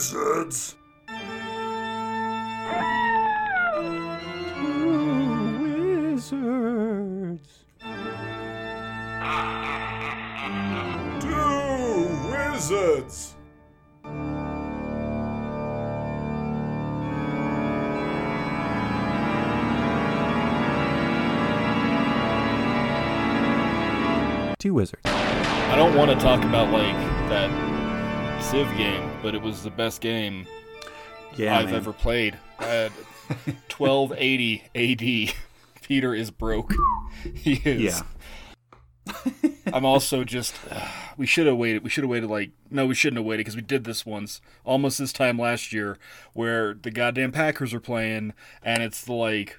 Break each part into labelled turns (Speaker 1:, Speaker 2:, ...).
Speaker 1: wizards.
Speaker 2: Wizards.
Speaker 1: Two wizards.
Speaker 2: Two wizards.
Speaker 3: I don't want to talk about like that Civ game, but it was the best game
Speaker 4: Yeah,
Speaker 3: I've
Speaker 4: man.
Speaker 3: ever played. Had 1280 AD. Peter is broke. He is.
Speaker 4: Yeah.
Speaker 3: I'm also just. we should have waited. We should have waited. Like no, we shouldn't have waited because we did this once, almost this time last year, where the goddamn Packers are playing, and it's the like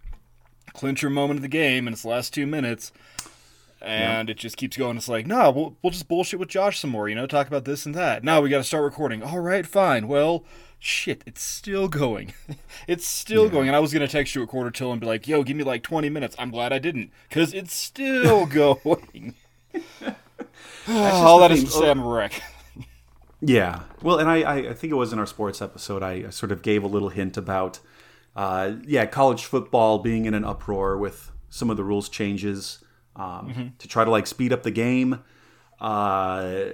Speaker 3: clincher moment of the game, and it's the last two minutes, and it just keeps going. It's like, no, we'll, we'll just bullshit with Josh some more, you know, talk about this and that. Now we got to start recording. All right, fine. Well, shit, it's still going. it's still going. And I was gonna text you a quarter till and be like, yo, give me like 20 minutes. I'm glad I didn't, because it's still going. All that is to say, I'm a wreck.
Speaker 4: Yeah. Well, and I, I, I think it was in our sports episode, I, I sort of gave a little hint about, uh, yeah, college football being in an uproar with some of the rules changes um, to try to like speed up the game. Uh,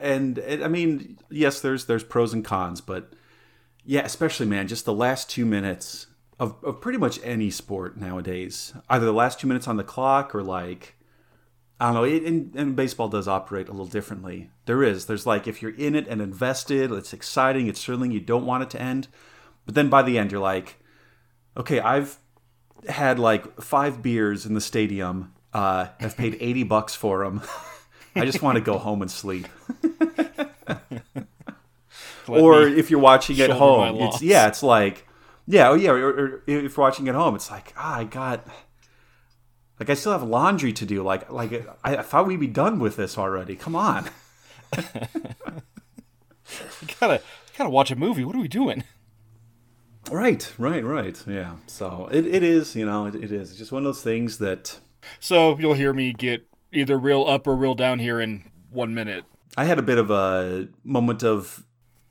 Speaker 4: and it, I mean, yes, there's there's pros and cons, but yeah, especially man, just the last two minutes of, of pretty much any sport nowadays, either the last two minutes on the clock or like I don't know. It, and, and baseball does operate a little differently. There is. There's like if you're in it and invested, it's exciting. It's thrilling. You don't want it to end, but then by the end, you're like, okay, I've had like five beers in the stadium. Uh, I've paid eighty bucks for them. I just want to go home and sleep. Or if you're watching at home, it's yeah, it's like yeah, oh yeah. Or, or if you're watching at home, it's like ah, I got like I still have laundry to do. Like like I, I thought we'd be done with this already. Come on.
Speaker 3: you gotta, you gotta watch a movie. What are we doing?
Speaker 4: Right, right, right. Yeah. So it, it is, you know, it, it is. It's just one of those things that
Speaker 3: So you'll hear me get either real up or real down here in one minute.
Speaker 4: I had a bit of a moment of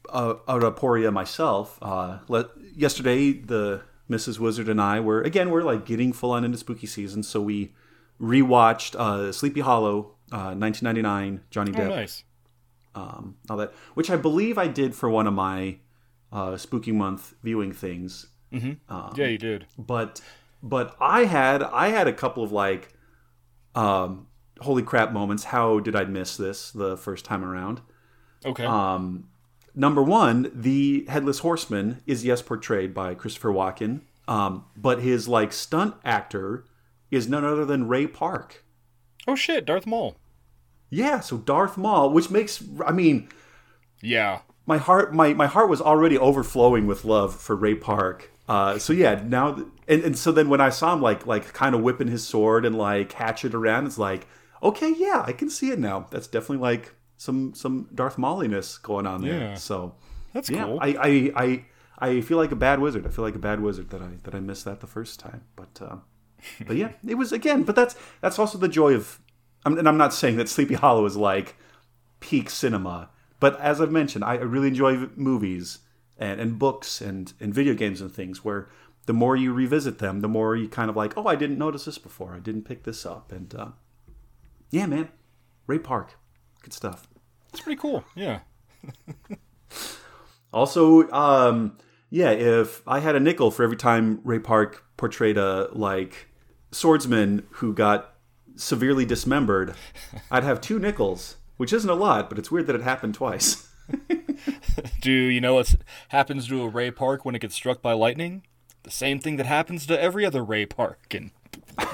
Speaker 4: uh, aporia myself. Uh, let, yesterday, the Mrs. Wizard and I were again we're like getting full on into spooky season, so we rewatched uh, Sleepy Hollow, uh, 1999, Johnny
Speaker 3: Oh,
Speaker 4: Depp,
Speaker 3: nice.
Speaker 4: um, all that, which I believe I did for one of my uh, spooky month viewing things.
Speaker 3: yeah, you did.
Speaker 4: but but I had I had a couple of like um holy crap moments. How did I miss this the first time around?
Speaker 3: Okay.
Speaker 4: Um number 1, the headless horseman is yes portrayed by Christopher Walken. Um but his like stunt actor is none other than Ray Park.
Speaker 3: oh shit, Darth Maul.
Speaker 4: Yeah, so Darth Maul, which makes I mean,
Speaker 3: Yeah.
Speaker 4: my heart my, my heart was already overflowing with love for Ray Park. Uh, so yeah, now th- and, and so then when I saw him like like kind of whipping his sword and like hatchet around, it's like okay, yeah, I can see it now. That's definitely like some some Darth Mauliness going on there.
Speaker 3: Yeah.
Speaker 4: So
Speaker 3: That's
Speaker 4: yeah,
Speaker 3: cool.
Speaker 4: I, I I I feel like a bad wizard. I feel like a bad wizard that I that I missed that the first time. But uh, but yeah, it was again. But that's that's also the joy of. I'm, and I'm not saying that Sleepy Hollow is like peak cinema, but as I've mentioned, I really enjoy movies and, and books and and video games and things where the more you revisit them, the more you kind of like, oh, I didn't notice this before. I didn't pick this up, and uh, yeah, man, Ray Park, good stuff.
Speaker 3: It's pretty cool. Yeah.
Speaker 4: Also, um, yeah, if I had a nickel for every time Ray Park portrayed a like swordsman who got severely dismembered, I'd have two nickels, which isn't a lot, but it's weird that it happened twice.
Speaker 3: Do you know what happens to a Ray Park when it gets struck by lightning? The same thing that happens to every other Ray Park, and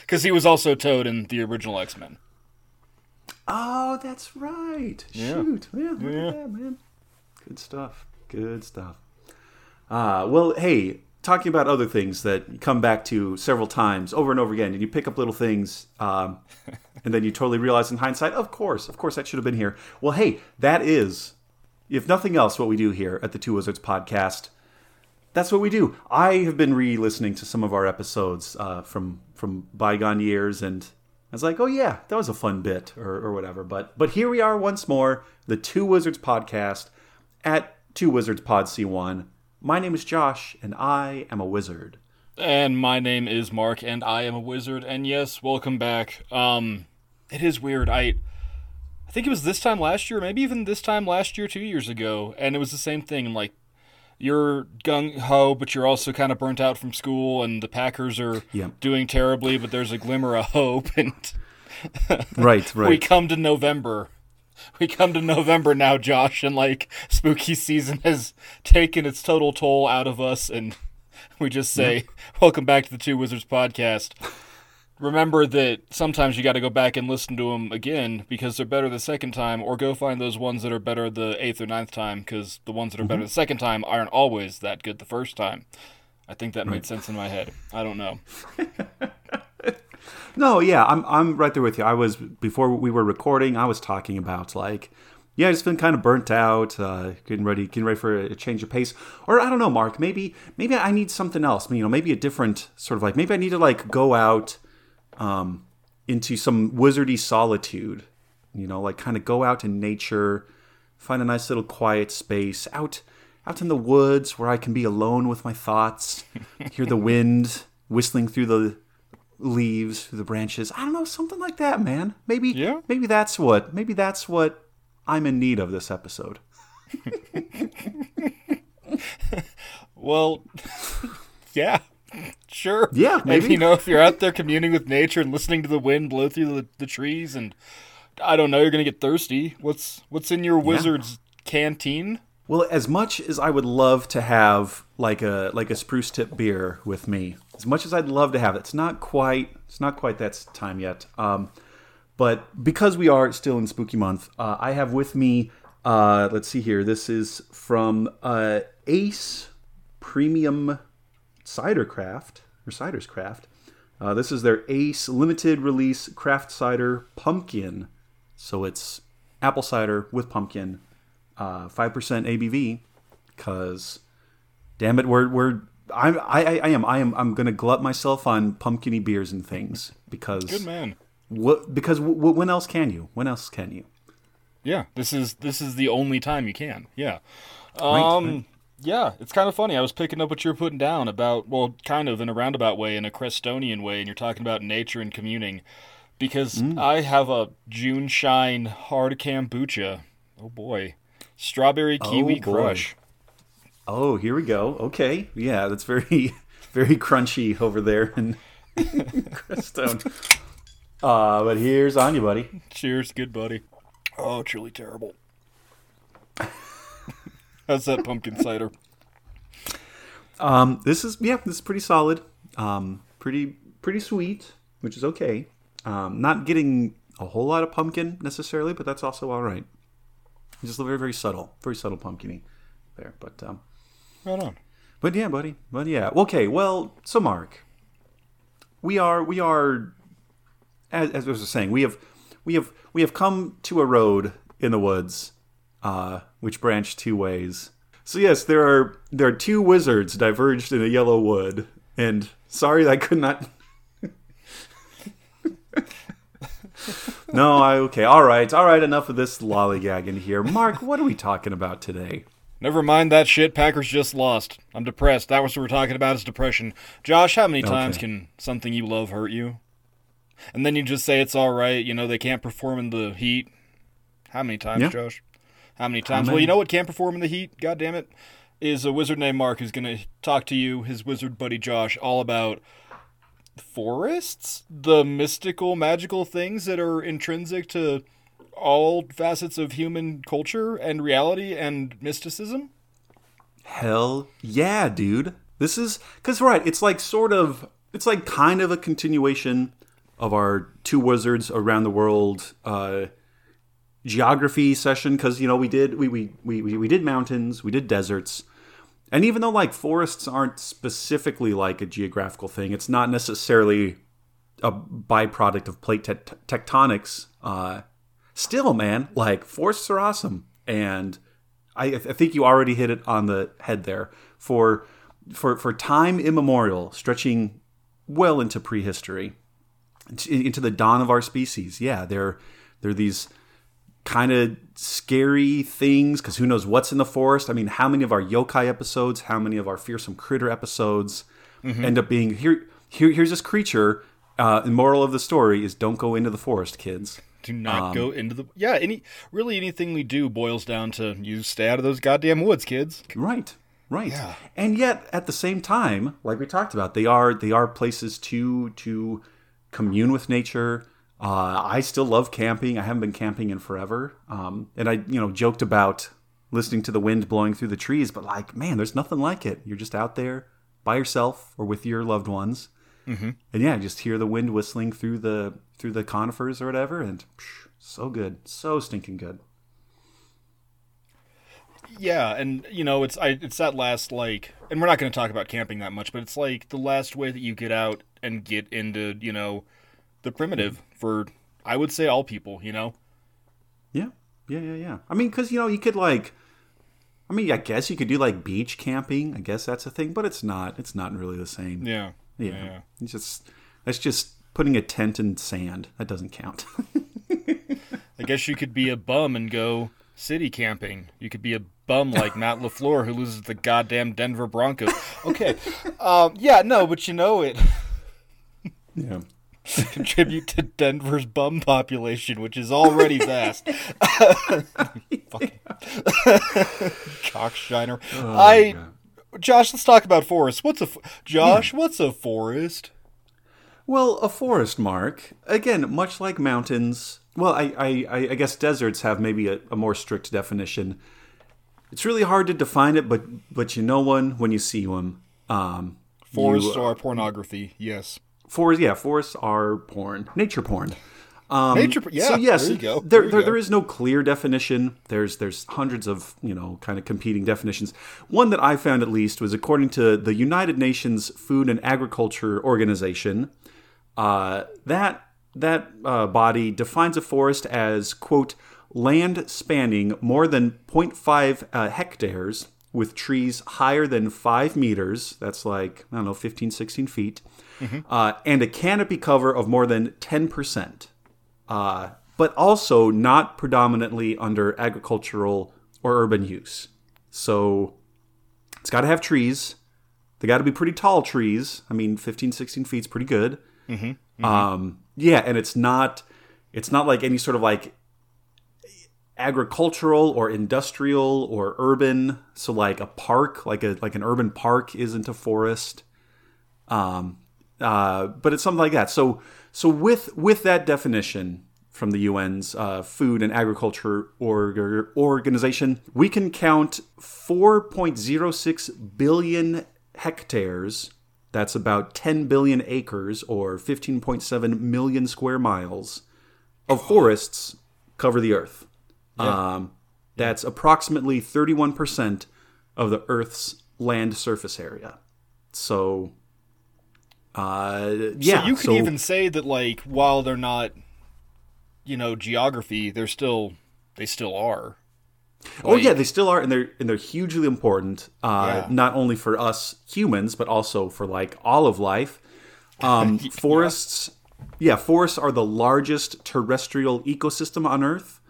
Speaker 3: because he was also Toad in the original X Men.
Speaker 4: Oh, that's right. Shoot, yeah, look
Speaker 3: Yeah.
Speaker 4: at that, man. Good stuff. Good stuff. Uh, well, hey, talking about other things that you come back to several times over and over again, and you pick up little things, um, and then you totally realize in hindsight, of course, of course, that should have been here. Well, hey, that is, if nothing else, what we do here at the Two Wizards podcast. That's what we do. I have been re-listening to some of our episodes uh, from from bygone years, and I was like, "Oh yeah, that was a fun bit," or, or whatever. But but here we are once more, the Two Wizards podcast at Two Wizards Pod C1. My name is Josh, and I am a wizard.
Speaker 3: And my name is Mark, and I am a wizard. And yes, welcome back. Um, it is weird. I, I think it was this time last year, maybe even this time last year, two years ago, and it was the same thing. Like, you're gung ho, but you're also kind of burnt out from school, and the Packers are
Speaker 4: Yep.
Speaker 3: doing terribly, but there's a glimmer of hope. And
Speaker 4: Right, right.
Speaker 3: we come to November. We come to November now, Josh, and like spooky season has taken its total toll out of us, and we just say, "Welcome back to the Two Wizards podcast." Remember that sometimes you got to go back and listen to them again because they're better the second time, or go find those ones that are better the eighth or ninth time because the ones that are better the second time aren't always that good the first time. I think that made sense in my head. I don't know.
Speaker 4: No, yeah, I'm I'm right there with you. I was before we were recording. I was talking about like, yeah, I've just been kind of burnt out, uh, getting ready, getting ready for a change of pace, or I don't know, Mark. Maybe maybe I need something else. You know, maybe a different sort of like maybe I need to like go out, um, into some wizardy solitude. You know, like kind of go out in nature, find a nice little quiet space out out in the woods where I can be alone with my thoughts, hear the wind whistling through the leaves through the branches. I don't know, something like that, man. Maybe
Speaker 3: Yeah.
Speaker 4: maybe that's what maybe that's what I'm in need of this episode.
Speaker 3: Well, yeah, sure.
Speaker 4: Yeah,
Speaker 3: And,
Speaker 4: maybe.
Speaker 3: you know, if you're out there communing with nature and listening to the wind blow through the, the trees, and I don't know, you're gonna get thirsty. What's what's in your wizard's canteen?
Speaker 4: Well, as much as I would love to have like a like a spruce tip beer with me, as much as I'd love to have it, it's not quite it's not quite that time yet. Um, but because we are still in spooky month, uh, I have with me. Uh, let's see here. This is from uh, Ace Premium Cider Craft or Cider's Craft. Uh, this is their Ace limited release craft cider pumpkin. So it's apple cider with pumpkin, uh, five percent ABV. Cause, damn it, we're we're I I I am I am I'm gonna glut myself on pumpkiny beers and things because
Speaker 3: Good man.
Speaker 4: what because w- w- when else can you? When else can you?
Speaker 3: Yeah, this is this is the only time you can. Yeah.
Speaker 4: Right,
Speaker 3: Um.
Speaker 4: right.
Speaker 3: Yeah, it's kind of funny. I was picking up what you were putting down about, well, kind of in a roundabout way, in a Crestonian way, and you're talking about nature and communing. Because
Speaker 4: Mm.
Speaker 3: I have a JuneShine hard kombucha. Oh boy. Strawberry Kiwi
Speaker 4: boy.
Speaker 3: Crush.
Speaker 4: Oh, here we go. Okay, yeah, that's very very crunchy over there in Crestone. Uh, but here's on you, buddy.
Speaker 3: Cheers, good buddy. Oh, truly terrible. How's that pumpkin cider?
Speaker 4: Um, this is yeah, this is pretty solid. Um, pretty pretty sweet, which is okay. Um, not getting a whole lot of pumpkin necessarily, but that's also all right. Just very very subtle, very subtle pumpkiny there. But um,
Speaker 3: Right on.
Speaker 4: but yeah, buddy. But yeah, okay. Well, so Mark, we are we are as, as I was saying, we have we have we have come to a road in the woods, uh, which branch two ways. So yes, there are there are two wizards diverged in a yellow wood, and sorry I could not. no, I okay, all right, all right. Enough of this lollygagging here, Mark. What are we talking about today?
Speaker 3: Never mind that shit. Packers just lost. I'm depressed. That was what we're talking about is depression. Josh, how many times can something you love hurt you? And then you just say it's all right. You know they can't perform in the heat. How many times,
Speaker 4: Yeah.
Speaker 3: Josh? How many times? Well,
Speaker 4: many?
Speaker 3: you know what can't perform in the heat? God damn it, is a wizard named Mark who's gonna talk to you, his wizard buddy Josh, all about forests, the mystical, magical things that are intrinsic to all facets of human culture and reality and mysticism.
Speaker 4: Hell yeah, dude. This is because right. It's like sort of. It's like kind of a continuation of our two wizards around the world uh, geography session because you know we did we, we we we did mountains, we did deserts, and even though like forests aren't specifically like a geographical thing, it's not necessarily a byproduct of plate te- tectonics. Uh, still, man, like forests are awesome, and I, I think you already hit it on the head there. For for for time immemorial, stretching well into prehistory, into the dawn of our species. Yeah, they're they're these kind of scary things because who knows what's in the forest. I mean, how many of our yokai episodes, how many of our fearsome critter episodes end up being here? Here, here's this creature. Uh, the moral of the story is don't go into the forest, kids.
Speaker 3: Do not
Speaker 4: Um,
Speaker 3: go into the yeah. Any really anything we do boils down to you stay out of those goddamn woods, kids.
Speaker 4: Right, right.
Speaker 3: Yeah.
Speaker 4: And yet, at the same time, like we talked about, they are they are places to to commune with nature. Uh, I still love camping. I haven't been camping in forever. Um, and I, you know, joked about listening to the wind blowing through the trees, but like, man, there's nothing like it. You're just out there by yourself or with your loved ones, mm-hmm. and yeah, just hear the wind whistling through the through the conifers or whatever, and psh, so good, so stinking good.
Speaker 3: Yeah, and you know it's I it's that last like, and we're not going to talk about camping that much, but it's like the last way that you get out and get into you know the primitive for I would say all people. You know.
Speaker 4: Yeah, yeah, yeah, yeah. I mean, because you know, you could like, I mean, I guess you could do like beach camping. I guess that's a thing, but it's not. It's not really the same.
Speaker 3: Yeah.
Speaker 4: yeah.
Speaker 3: yeah.
Speaker 4: It's just that's just putting a tent in sand. That doesn't count.
Speaker 3: I guess you could be a bum and go city camping. You could be a bum like Matt Lafleur who loses the goddamn Denver Broncos. Okay. Um, yeah, no, but you know it
Speaker 4: yeah.
Speaker 3: contribute to Denver's bum population, which is already vast. Fucking cockshiner. I, Josh, let's talk about forests. What's a Josh? What's a forest?
Speaker 4: Well, a forest, Mark. Again, much like mountains. Well, I, I, I I guess deserts have maybe a, a more strict definition. It's really hard to define it, but but you know one when you see one. Um,
Speaker 3: Forests
Speaker 4: you-
Speaker 3: are pornography. Yes.
Speaker 4: Forests, yeah, forests are porn, nature porn. Um,
Speaker 3: Nature. Yeah.
Speaker 4: so yes,
Speaker 3: There you go.
Speaker 4: there
Speaker 3: There
Speaker 4: there, there is no clear definition. There's there's hundreds of you know kind of competing definitions. One that I found at least was according to the United Nations Food and Agriculture Organization. Uh, that that uh, body defines a forest as quote land spanning more than 0.5 uh, hectares with trees higher than 5 meters that's like i don't know 15 16 feet uh, and a canopy cover of more than 10% uh, but also not predominantly under agricultural or urban use. So it's got to have trees. They got to be pretty tall trees. I mean 15 16 feet is pretty good. Um, yeah, and it's not it's not like any sort of like agricultural or industrial or urban. So like a park, like a like an urban park isn't a forest. Um, uh, but it's something like that. So so with with that definition from the UN's uh, Food and Agriculture Org- Organization, we can count 4.06 billion hectares that's about 10 billion acres or 15.7 million square miles of forests cover the earth. Um, that's approximately 31% of the Earth's land surface area. So, uh, yeah.
Speaker 3: so you could even say that like while they're not you know geography they're still they still are
Speaker 4: Oh yeah, they still are, and they're and they're hugely important. Uh,
Speaker 3: Yeah.
Speaker 4: Not only for us humans, but also for like all of life. Um, forests, yeah, forests are the largest terrestrial ecosystem on Earth.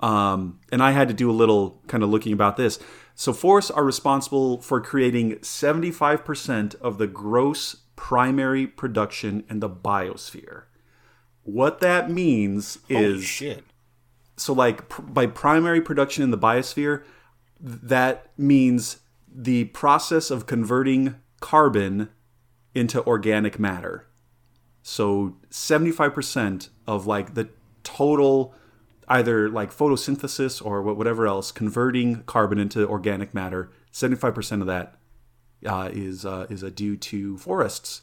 Speaker 4: Um, and I had to do a little kind of looking about this. So forests are responsible for creating seventy five percent of the gross primary production in the biosphere. What that means
Speaker 3: Holy
Speaker 4: is
Speaker 3: shit
Speaker 4: so like pr- by primary production in the biosphere th- that means the process of converting carbon into organic matter so 75% of like the total either like photosynthesis or whatever else converting carbon into organic matter 75% of that uh, is uh, is uh, due to forests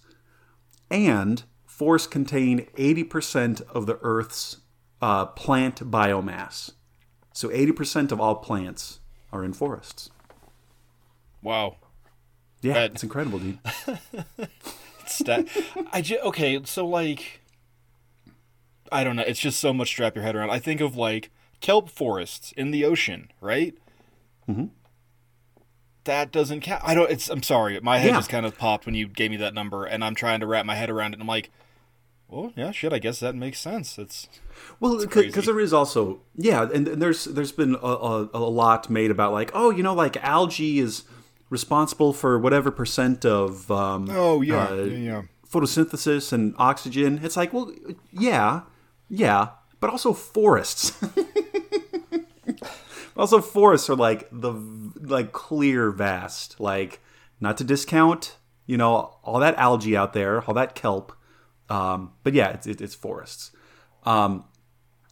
Speaker 4: and forests contain 80% of the earth's uh, plant biomass. So 80% of all plants are in forests.
Speaker 3: wow
Speaker 4: Yeah,
Speaker 3: That-
Speaker 4: it's incredible, dude.
Speaker 3: Stat- I just okay, so like, I don't know. It's just so much to wrap your head around. I think of like kelp forests in the ocean, right?
Speaker 4: Mm-hmm.
Speaker 3: That doesn't count. I don't. It's. I'm sorry. My head
Speaker 4: Yeah.
Speaker 3: just kind of popped when you gave me that number, and I'm trying to wrap my head around it. And I'm like, Well, yeah, shit. I guess that makes sense. It's
Speaker 4: Well, because there is also yeah, and, and there's there's been a, a, a lot made about like oh you know like algae is responsible for whatever percent of um,
Speaker 3: Oh, yeah,
Speaker 4: uh,
Speaker 3: yeah, yeah.
Speaker 4: photosynthesis and oxygen. It's like well yeah yeah, but also forests. also forests are like the like clear vast like not to discount you know all that algae out there all that kelp um, but yeah it's, it, it's forests um,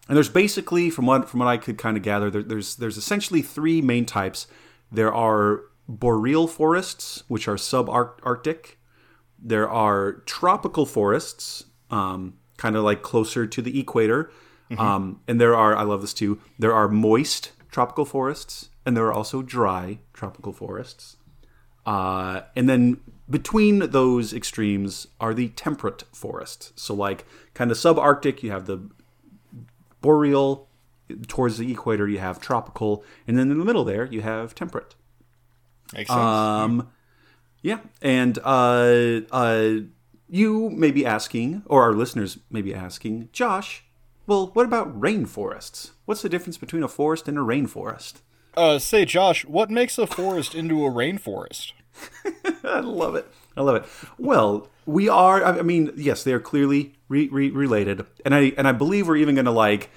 Speaker 4: and there's basically, from what from what I could kind of gather, there, there's there's essentially three main types. There are boreal forests, which are subarctic. There are tropical forests, um, kind of like closer to the equator. Um, and there are, I love this too. There are moist tropical forests, and there are also dry tropical forests. Uh, and then between those extremes are the temperate forests. So, like, kind of subarctic, you have the boreal. Towards the equator, you have tropical. And then in the middle there, you have temperate.
Speaker 3: makes sense.
Speaker 4: Um, yeah, and uh, uh, you may be asking, or our listeners may be asking, Josh. Well, what about rainforests? What's the difference between a forest and a rainforest?
Speaker 3: uh, say, Josh, what makes a forest into a rainforest?
Speaker 4: I love it. I love it. Well, we are. I mean, yes, they are clearly re- re- related, and I and I believe we're even going to like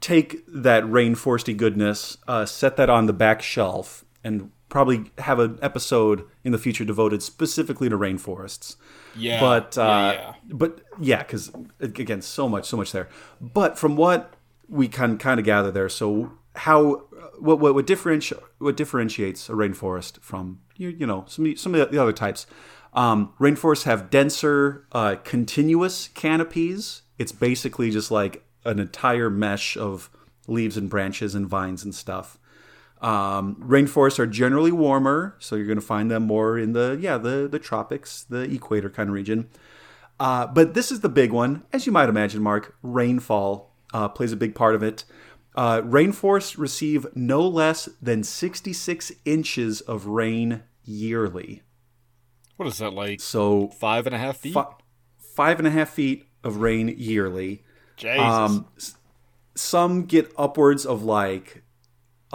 Speaker 4: take that rainforesty goodness, uh, set that on the back shelf, and probably have an episode in the future devoted specifically to rainforests.
Speaker 3: Yeah,
Speaker 4: but uh,
Speaker 3: yeah, yeah.
Speaker 4: but yeah, because again, so much, so much there. But from what we can kind of gather there, so how what what, what differentiates what differentiates a rainforest from you you know some some of the other types. Um, rainforests have denser, uh, continuous canopies. It's basically just like an entire mesh of leaves and branches and vines and stuff. Um, rainforests are generally warmer, so you're going to find them more in the yeah the the tropics, the equator kind of region. Uh, but this is the big one, as you might imagine, Mark. Rainfall uh, plays a big part of it. Uh, rainforests receive no less than 66 inches of rain yearly.
Speaker 3: What is that like?
Speaker 4: So
Speaker 3: Five and a half feet.
Speaker 4: fi- five and a half feet of rain yearly.
Speaker 3: Jesus.
Speaker 4: Um, some get upwards of like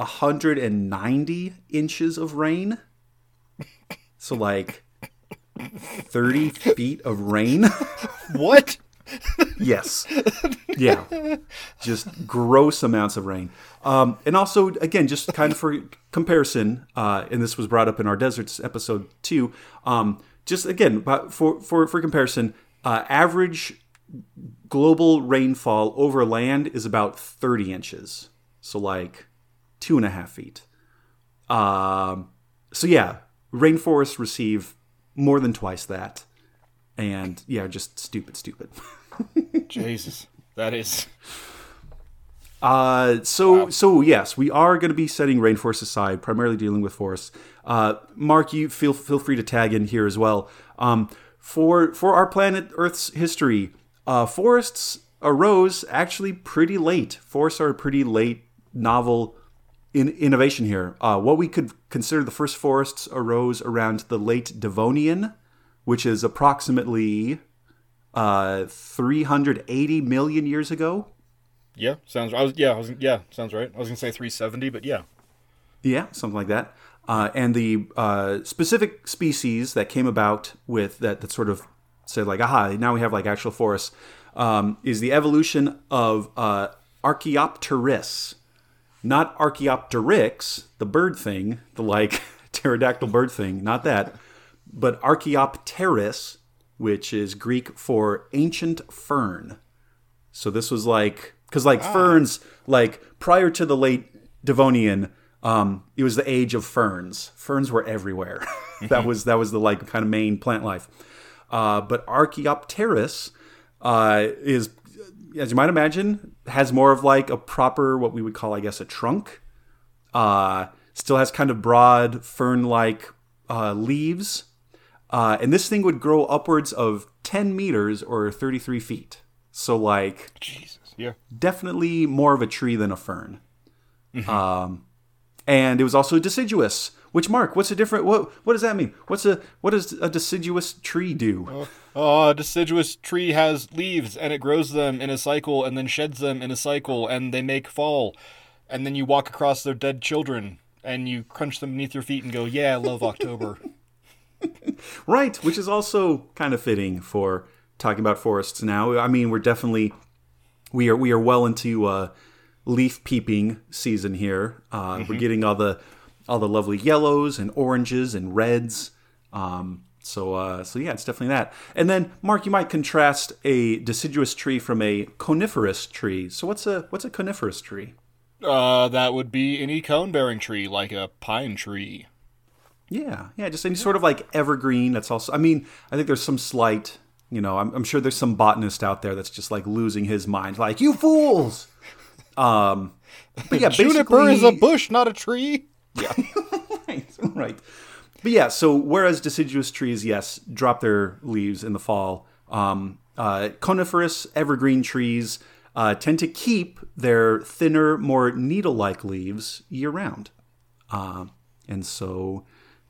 Speaker 4: 190 inches of rain. So like 30 feet of rain.
Speaker 3: what?
Speaker 4: yes. Yeah. Just gross amounts of rain. Um, and also, again, just kind of for comparison, uh, and this was brought up in our deserts episode too. Um, just again, but for for for comparison, uh, average global rainfall over land is about 30 inches. So like two and a half feet. Um, so yeah, rainforests receive more than twice that. And yeah, just stupid, stupid.
Speaker 3: Jesus. That is.
Speaker 4: Uh, so so yes, we are going to be setting rainforests aside, primarily dealing with forests. Uh, Mark, you feel feel free to tag in here as well. Um, for for our planet Earth's history, uh, forests arose actually pretty late. Forests are a pretty late novel in innovation here. Uh, what we could consider the first forests arose around the late Devonian, which is approximately uh, 380 million years ago.
Speaker 3: Yeah, sounds. I was. Yeah, I was. Yeah, sounds right. I was gonna say 370, but yeah.
Speaker 4: Yeah, something like that. Uh, and the uh, specific species that came about with that, that sort of said like, aha, now we have like actual forests, um, is the evolution of uh, Archaeopteris, not Archaeopteryx, the bird thing, the like pterodactyl bird thing, not that, but Archaeopteris, which is Greek for ancient fern. So this was like because like ferns, like prior to the late Devonian, um, it was the age of ferns. Ferns were everywhere. that was that was the like kind of main plant life. Uh, but Archaeopteris uh, is, as you might imagine, has more of like a proper what we would call, I guess, a trunk. Uh, still has kind of broad fern-like uh, leaves, uh, and this thing would grow upwards of ten meters or thirty-three feet. So like
Speaker 3: Jesus. Yeah.
Speaker 4: definitely more of a tree than a fern. Um, and it was also deciduous, Which Mark? What's a different? What what does that mean? What's a what does a deciduous tree do?
Speaker 3: Oh, a deciduous tree has leaves and it grows them in a cycle and then sheds them in a cycle and they make fall. And then you walk across their dead children and you crunch them beneath your feet and go, Yeah, I love October.
Speaker 4: Right, which is also kind of fitting for talking about forests now. I mean, we're definitely we are we are well into uh, leaf peeping season here. Uh, We're getting all the all the lovely yellows and oranges and reds. Um, so uh, so yeah, it's definitely that. And then Mark, you might contrast a deciduous tree from a coniferous tree. So what's a what's a coniferous tree?
Speaker 3: uh, that would be any cone bearing tree, like a pine tree.
Speaker 4: Yeah, yeah, just any sort of like evergreen. That's also. I mean, I think there's some slight. You know, I'm, I'm sure there's some botanist out there that's just like losing his mind, like you fools. Um, but yeah,
Speaker 3: Juniper is a bush, not a tree.
Speaker 4: right, right. But yeah, so whereas deciduous trees, yes, drop their leaves in the fall, um, uh, coniferous evergreen trees uh, tend to keep their thinner, more needle-like leaves year-round. Uh, and so,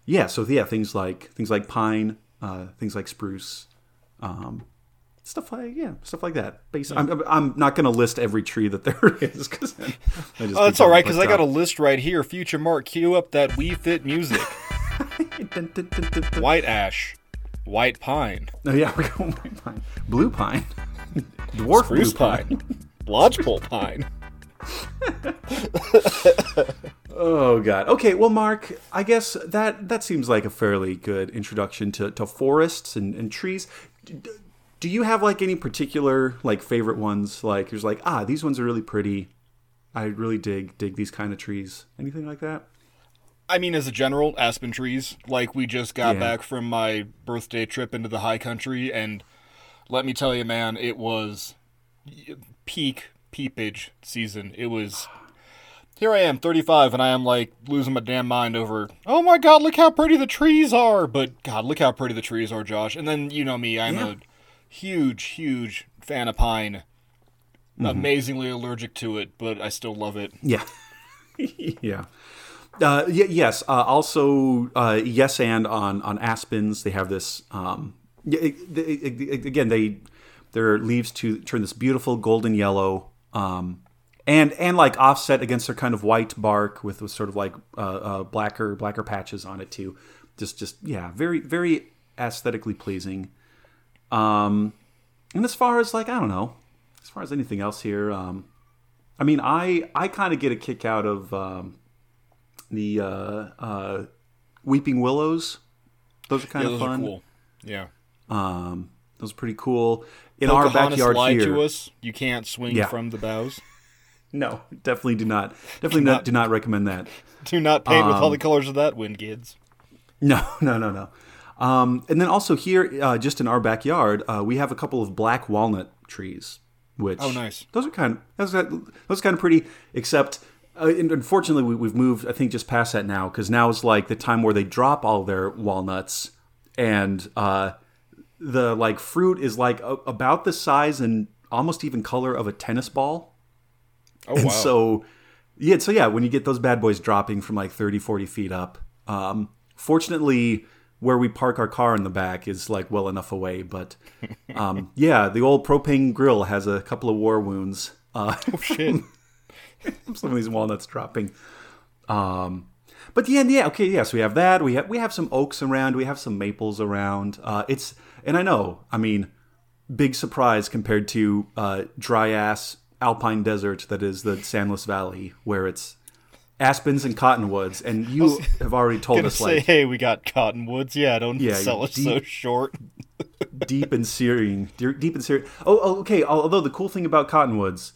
Speaker 4: yeah, so yeah, things like things like pine, uh, things like spruce, um, stuff like yeah, stuff like that. Basi- I'm, I'm- not going to list every tree that there is because
Speaker 3: Oh, that's all right, because I got a list right here. Future Mark, cue up that Wii Fit music. White ash, white pine,
Speaker 4: Oh yeah, we're going white pine, blue pine, dwarf
Speaker 3: spruce
Speaker 4: blue pine.
Speaker 3: pine, lodgepole pine.
Speaker 4: Oh god. Okay, well, Mark, I guess that that seems like a fairly good introduction to, to forests and, and trees. D- Do you have like any particular like favorite ones? Like there's like ah, these ones are really pretty. I really dig dig these kind of trees. Anything like that?
Speaker 3: I mean, as a general, aspen trees. Like, we just got
Speaker 4: Yeah.
Speaker 3: back from my birthday trip into the high country, and let me tell you, man, it was peak peepage season. It was. Here I am, 35, and I am like losing my damn mind over, oh my god, look how pretty the trees are. But god, look how pretty the trees are, Josh. And then, you know me, I'm
Speaker 4: Yeah.
Speaker 3: a huge, huge fan of pine. Amazingly allergic to it, but I still love it.
Speaker 4: Yeah, yeah. Uh, y- yes. Uh, also, uh, yes, and on on aspens, they have this. Um, it- it- it- again, they their leaves to turn this beautiful golden yellow, um, and and like offset against their kind of white bark with, with sort of like uh, uh, blacker blacker patches on it too. Just just yeah, very very aesthetically pleasing. Um, and as far as like I don't know, as far as anything else here, um, I mean, I I kind of get a kick out of um, the uh, uh, weeping willows. Those are kind
Speaker 3: Yeah,
Speaker 4: of fun.
Speaker 3: cool. Yeah.
Speaker 4: Um, those are pretty cool. In our
Speaker 3: Pocahontas
Speaker 4: backyard
Speaker 3: lied
Speaker 4: here,
Speaker 3: to us. You can't swing
Speaker 4: Yeah.
Speaker 3: from the boughs.
Speaker 4: no, definitely do not, definitely do not, do not recommend that.
Speaker 3: Do not paint with all
Speaker 4: Um,
Speaker 3: the colors of that wind, kids.
Speaker 4: No, no, no, no. Um, and then also here, uh, just in our backyard, uh, we have a couple of black walnut trees. Which
Speaker 3: Oh, nice.
Speaker 4: Those are kind of those those kind of pretty. Except, uh, unfortunately, we, we've moved. I think just past that now because now is like the time where they drop all their walnuts, and uh, the like fruit is like a, about the size and almost even color of a tennis ball.
Speaker 3: Oh
Speaker 4: And
Speaker 3: wow!
Speaker 4: so, yeah, so yeah, when you get those bad boys dropping from like 30, 40 feet up, um, fortunately, where we park our car in the back is like well enough away. But um, yeah, the old propane grill has a couple of war wounds. Uh,
Speaker 3: oh shit!
Speaker 4: some of these walnuts dropping. Um, but yeah, yeah, okay, yeah. So we have that. We have we have some oaks around. We have some maples around. Uh, it's and I know, I mean, big surprise compared to uh, dry ass alpine desert that is the San Luis Valley, where it's aspens and cottonwoods. And you have already told us
Speaker 3: say,
Speaker 4: like
Speaker 3: hey, we got cottonwoods. Yeah, don't
Speaker 4: Yeah,
Speaker 3: sell us
Speaker 4: deep-
Speaker 3: so short.
Speaker 4: deep and searing, deep and searing. Oh, oh, okay. Although the cool thing about cottonwoods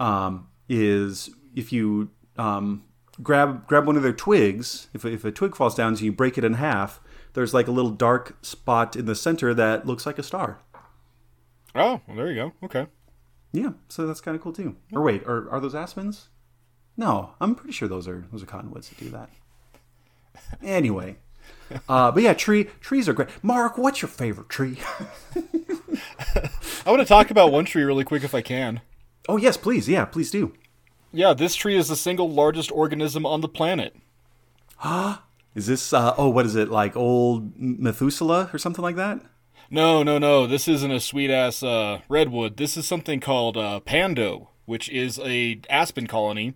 Speaker 4: um, is if you um, grab grab one of their twigs, if if a twig falls down, so you break it in half. There's like a little dark spot in the center that looks like a star.
Speaker 3: Oh, well, there you go. Okay.
Speaker 4: Yeah, so that's kind of cool too. Or wait, are are those aspens? No, I'm pretty sure those are those are cottonwoods that do that. Anyway, uh, but yeah, tree trees are great. Mark, what's your favorite tree?
Speaker 3: I want to talk about one tree really quick if I can.
Speaker 4: oh yes, please. Yeah, please do.
Speaker 3: Yeah, this tree is the single largest organism on the planet.
Speaker 4: Is this uh, oh what is it like old Methuselah or something like that?
Speaker 3: No, no, no. This isn't a sweet ass uh, redwood. This is something called uh, Pando, which is a aspen colony.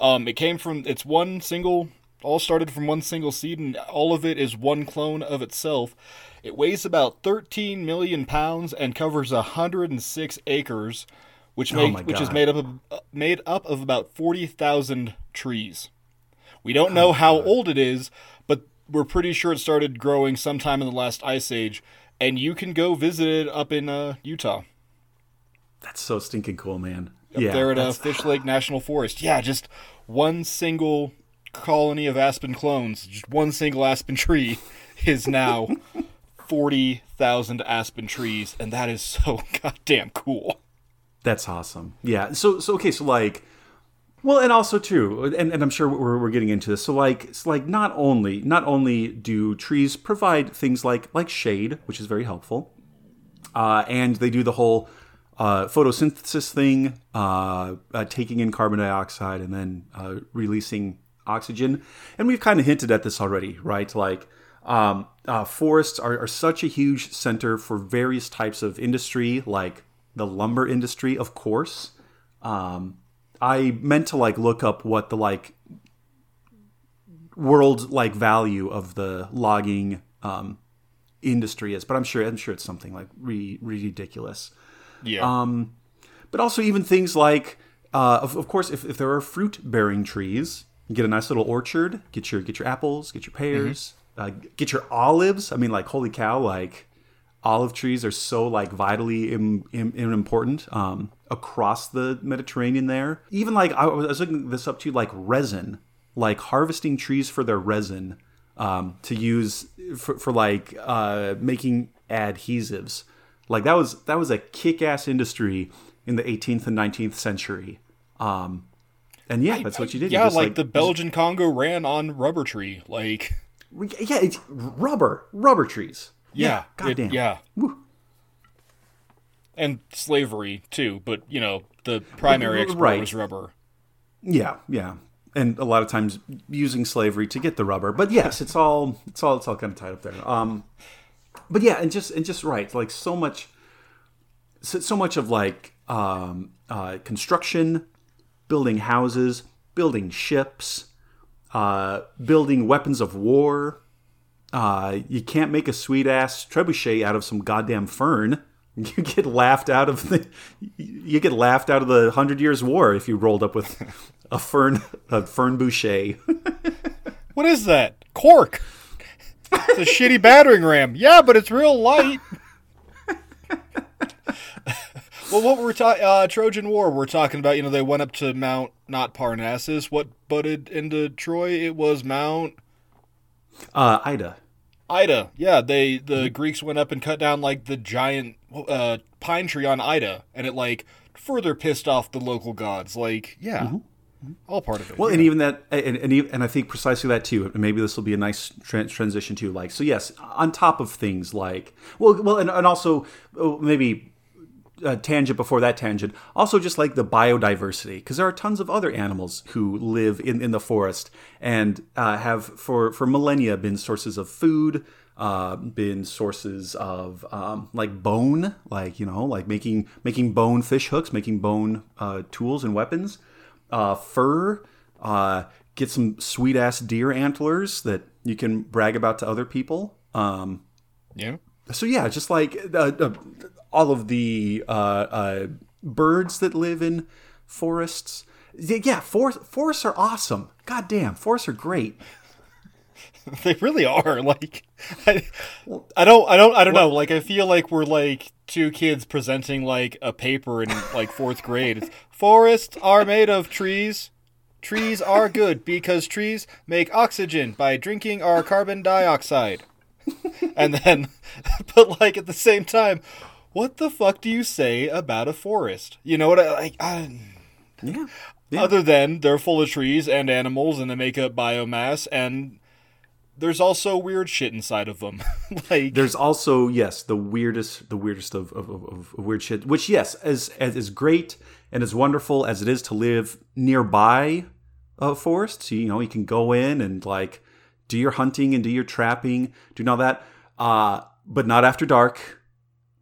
Speaker 3: Um, it came from it's one single, all started from one single seed, and all of it is one clone of itself. It weighs about 13 million pounds and covers 106 acres, which
Speaker 4: Oh
Speaker 3: make, which is made up of uh, made up of about 40,000 trees. We don't
Speaker 4: Oh
Speaker 3: know how old it is, but we're pretty sure it started growing sometime in the last ice age, and you can go visit it up in uh, Utah,
Speaker 4: That's so stinking cool, man.
Speaker 3: Up
Speaker 4: yeah,
Speaker 3: there at uh, Fish Lake National Forest. Yeah, just one single colony of aspen clones, just one single aspen tree is now 40,000 aspen trees, and that is so goddamn cool.
Speaker 4: That's awesome. Yeah. So so okay. So like, well, and also too, and, and I'm sure we're, we're getting into this. So like, it's like not only not only do trees provide things like like shade, which is very helpful, uh, and they do the whole uh, photosynthesis thing, uh, uh, taking in carbon dioxide and then uh, releasing oxygen. And we've kind of hinted at this already, right? Like. Um, uh, forests are, are such a huge center for various types of industry, like the lumber industry, of course. Um, I meant to like look up what the like world like value of the logging um, industry is, but I'm sure I'm sure it's something like re- ridiculous.
Speaker 3: Yeah.
Speaker 4: Um, but also even things like, uh, of, of course, if, if there are fruit bearing trees, you get a nice little orchard. Get your get your apples, get your pears, uh, get your olives. I mean, like holy cow, like olive trees are so like vitally Im, Im, Im- important um, across the Mediterranean. There, even like I was looking this up to you, like resin, like harvesting trees for their resin um, to use for, for like uh, making adhesives. Like that was that was a kick-ass industry in the 18th and 19th century. Um, and yeah, that's what you did. You
Speaker 3: yeah,
Speaker 4: just,
Speaker 3: like, the Belgian Congo ran on rubber tree. Like,
Speaker 4: yeah, it's rubber, rubber trees.
Speaker 3: yeah, it-
Speaker 4: goddamn.
Speaker 3: yeah.
Speaker 4: Woo.
Speaker 3: And slavery too, but you know the primary export
Speaker 4: Right.
Speaker 3: was rubber.
Speaker 4: Yeah, yeah, and a lot of times using slavery to get the rubber. But yes, it's all it's all it's all kind of tied up there. Um, but yeah, and just and just right, like so much, so, so much of like um, uh, construction, building houses, building ships, uh, building weapons of war. Uh, you can't make a sweet ass trebuchet out of some goddamn fern. You get laughed out of the you get laughed out of the Hundred Years' War if you rolled up with a fern a fern boucher.
Speaker 3: What is that? Cork. It's a shitty battering ram. Yeah, but it's real light. well, what we're talking, uh, Trojan War, we're talking about, you know, they went up to Mount, not Parnassus. What butted into Troy? It was Mount
Speaker 4: Uh, Ida.
Speaker 3: Ida. Yeah, they, the Greeks went up and cut down, like, the giant, uh, pine tree on Ida, and it, like, further pissed off the local gods. Like, yeah. All part of it.
Speaker 4: Well, and even that, and and, and I think precisely that too. And maybe this will be a nice tran transition too. Like, so yes, on top of things like, well, well, and, and also oh, maybe a tangent before that tangent. Also, just like the biodiversity, because there are tons of other animals who live in, in the forest and uh, have for for millennia been sources of food, uh, been sources of um, like bone, like you know, like making making bone fish hooks, making bone uh, tools and weapons, uh, fur. Uh, get some sweet ass deer antlers that you can brag about to other people. Um,
Speaker 3: yeah.
Speaker 4: so yeah, just like uh, uh, all of the uh, uh, birds that live in forests. Yeah, forest, forests are awesome. God damn, forests are great.
Speaker 3: They really are. Like, I, I don't, I don't, I don't know. Like, I feel like we're like two kids presenting like a paper in like fourth grade. It's, Forests are made of trees. Trees are good because trees make oxygen by drinking our carbon dioxide. And then, but like at the same time, what the fuck do you say about a forest? You know what? I, like, I,
Speaker 4: Yeah.
Speaker 3: other than they're full of trees and animals and they make up biomass and there's also weird shit inside of them like
Speaker 4: There's also yes the weirdest the weirdest of, of, of, of weird shit. Which yes, as as is great and as wonderful as it is to live nearby a forest, you know, you can go in and like do your hunting and do your trapping, do all that, uh, but not after dark.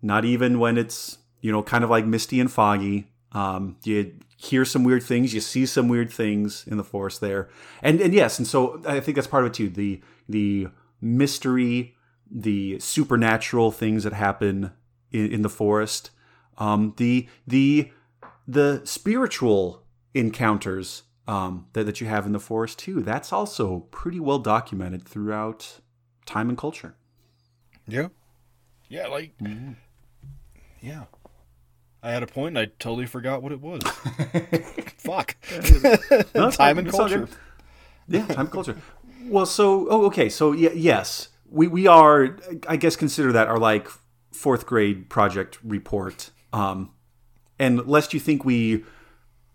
Speaker 4: Not even when it's you know kind of like misty and foggy. Um, you hear some weird things, you see some weird things in the forest there, and and yes, and so I think that's part of it too. The the mystery, the supernatural things that happen in, in the forest, um, the the the spiritual encounters um, that, that you have in the forest too. That's also pretty well documented throughout time and culture.
Speaker 3: Yeah. Yeah, like Yeah. I had a point and I totally forgot what it was. Fuck.
Speaker 4: No,
Speaker 3: Time and culture.
Speaker 4: Yeah, time and culture. Well, so oh, okay, so yeah, yes, we we are. I guess consider that our like fourth grade project report. Um, and lest you think we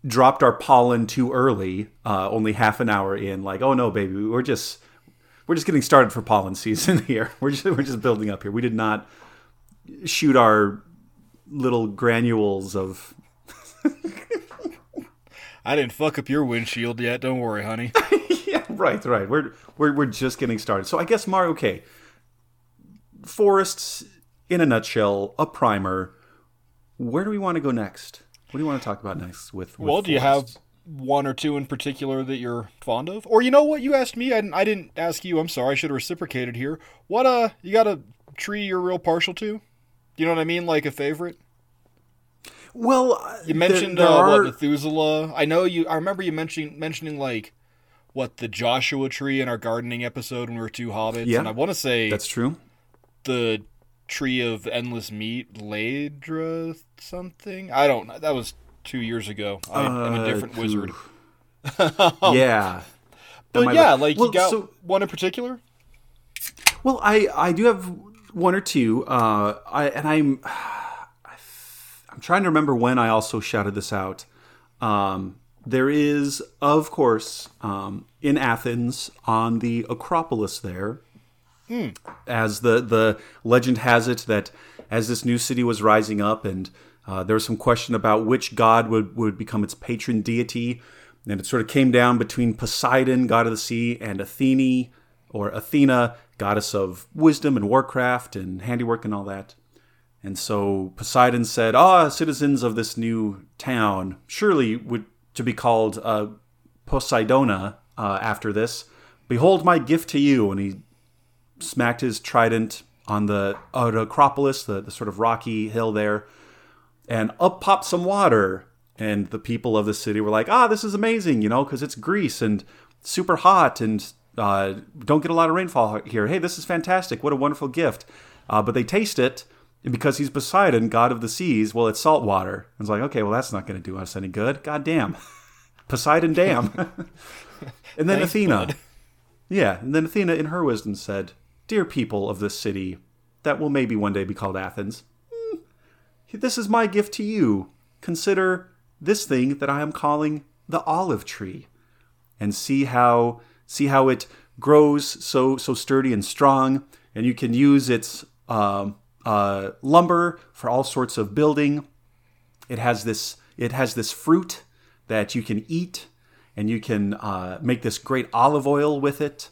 Speaker 4: dropped our pollen too early, uh, only half an hour in, like, oh no, baby, we're just we're just getting started for pollen season here. We're just we're just building up here. We did not shoot our little granules of
Speaker 3: I didn't fuck up your windshield yet. Don't worry, honey.
Speaker 4: right, right. We're we're we're just getting started. So I guess Mario, okay. Forests in a nutshell, a primer. Where do we want to go next? What do you want to talk about next with, with
Speaker 3: well, do you have one or two in particular that you're fond of? Or you know what? You asked me. I didn't, I didn't ask you. I'm sorry. I should have reciprocated here. What, uh, you got a tree you're real partial to? You know what I mean? Like a favorite?
Speaker 4: Well,
Speaker 3: You mentioned
Speaker 4: there, there
Speaker 3: uh,
Speaker 4: are,
Speaker 3: what Methuselah. I know you. I remember you mentioning mentioning like what the Joshua tree in our gardening episode when we were two hobbits.
Speaker 4: Yeah,
Speaker 3: and I want to say
Speaker 4: that's true.
Speaker 3: the tree of endless meat, Ladra something. I don't. know. That was two years ago. I, I'm a
Speaker 4: Uh,
Speaker 3: different wizard.
Speaker 4: yeah.
Speaker 3: But yeah, like
Speaker 4: Well,
Speaker 3: you got
Speaker 4: so-
Speaker 3: one in particular.
Speaker 4: Well, I I do have one or two. Uh, I and I'm I'm trying to remember when I also shouted this out. Um, there is, of course, um, in Athens on the Acropolis there, as the the legend has it that as this new city was rising up and uh, there was some question about which god would, would become its patron deity and it sort of came down between poseidon god of the sea and athene or athena goddess of wisdom and warcraft and handiwork and all that. And so poseidon said ah citizens of this new town surely would to be called uh, poseidona uh, after this behold my gift to you and he smacked his trident on the uh, Acropolis, the, the sort of rocky hill there, and up popped some water. And the people of the city were like, ah, this is amazing, you know, because it's Greece and super hot and uh, don't get a lot of rainfall here. Hey, this is fantastic. What a wonderful gift. Uh, but they taste it, because he's Poseidon, god of the seas, well, it's salt water. And it's like, okay, well, that's not going to do us any good. God damn. Poseidon damn. and then
Speaker 3: Thanks,
Speaker 4: Athena.
Speaker 3: bud.
Speaker 4: Yeah, and then Athena, in her wisdom, said, Dear people of this city, that will maybe one day be called Athens, hmm, this is my gift to you. Consider this thing that I am calling the olive tree, and see how see how it grows so so sturdy and strong, and you can use its um, uh, lumber for all sorts of building. It has this it has this fruit that you can eat, and you can uh, make this great olive oil with it.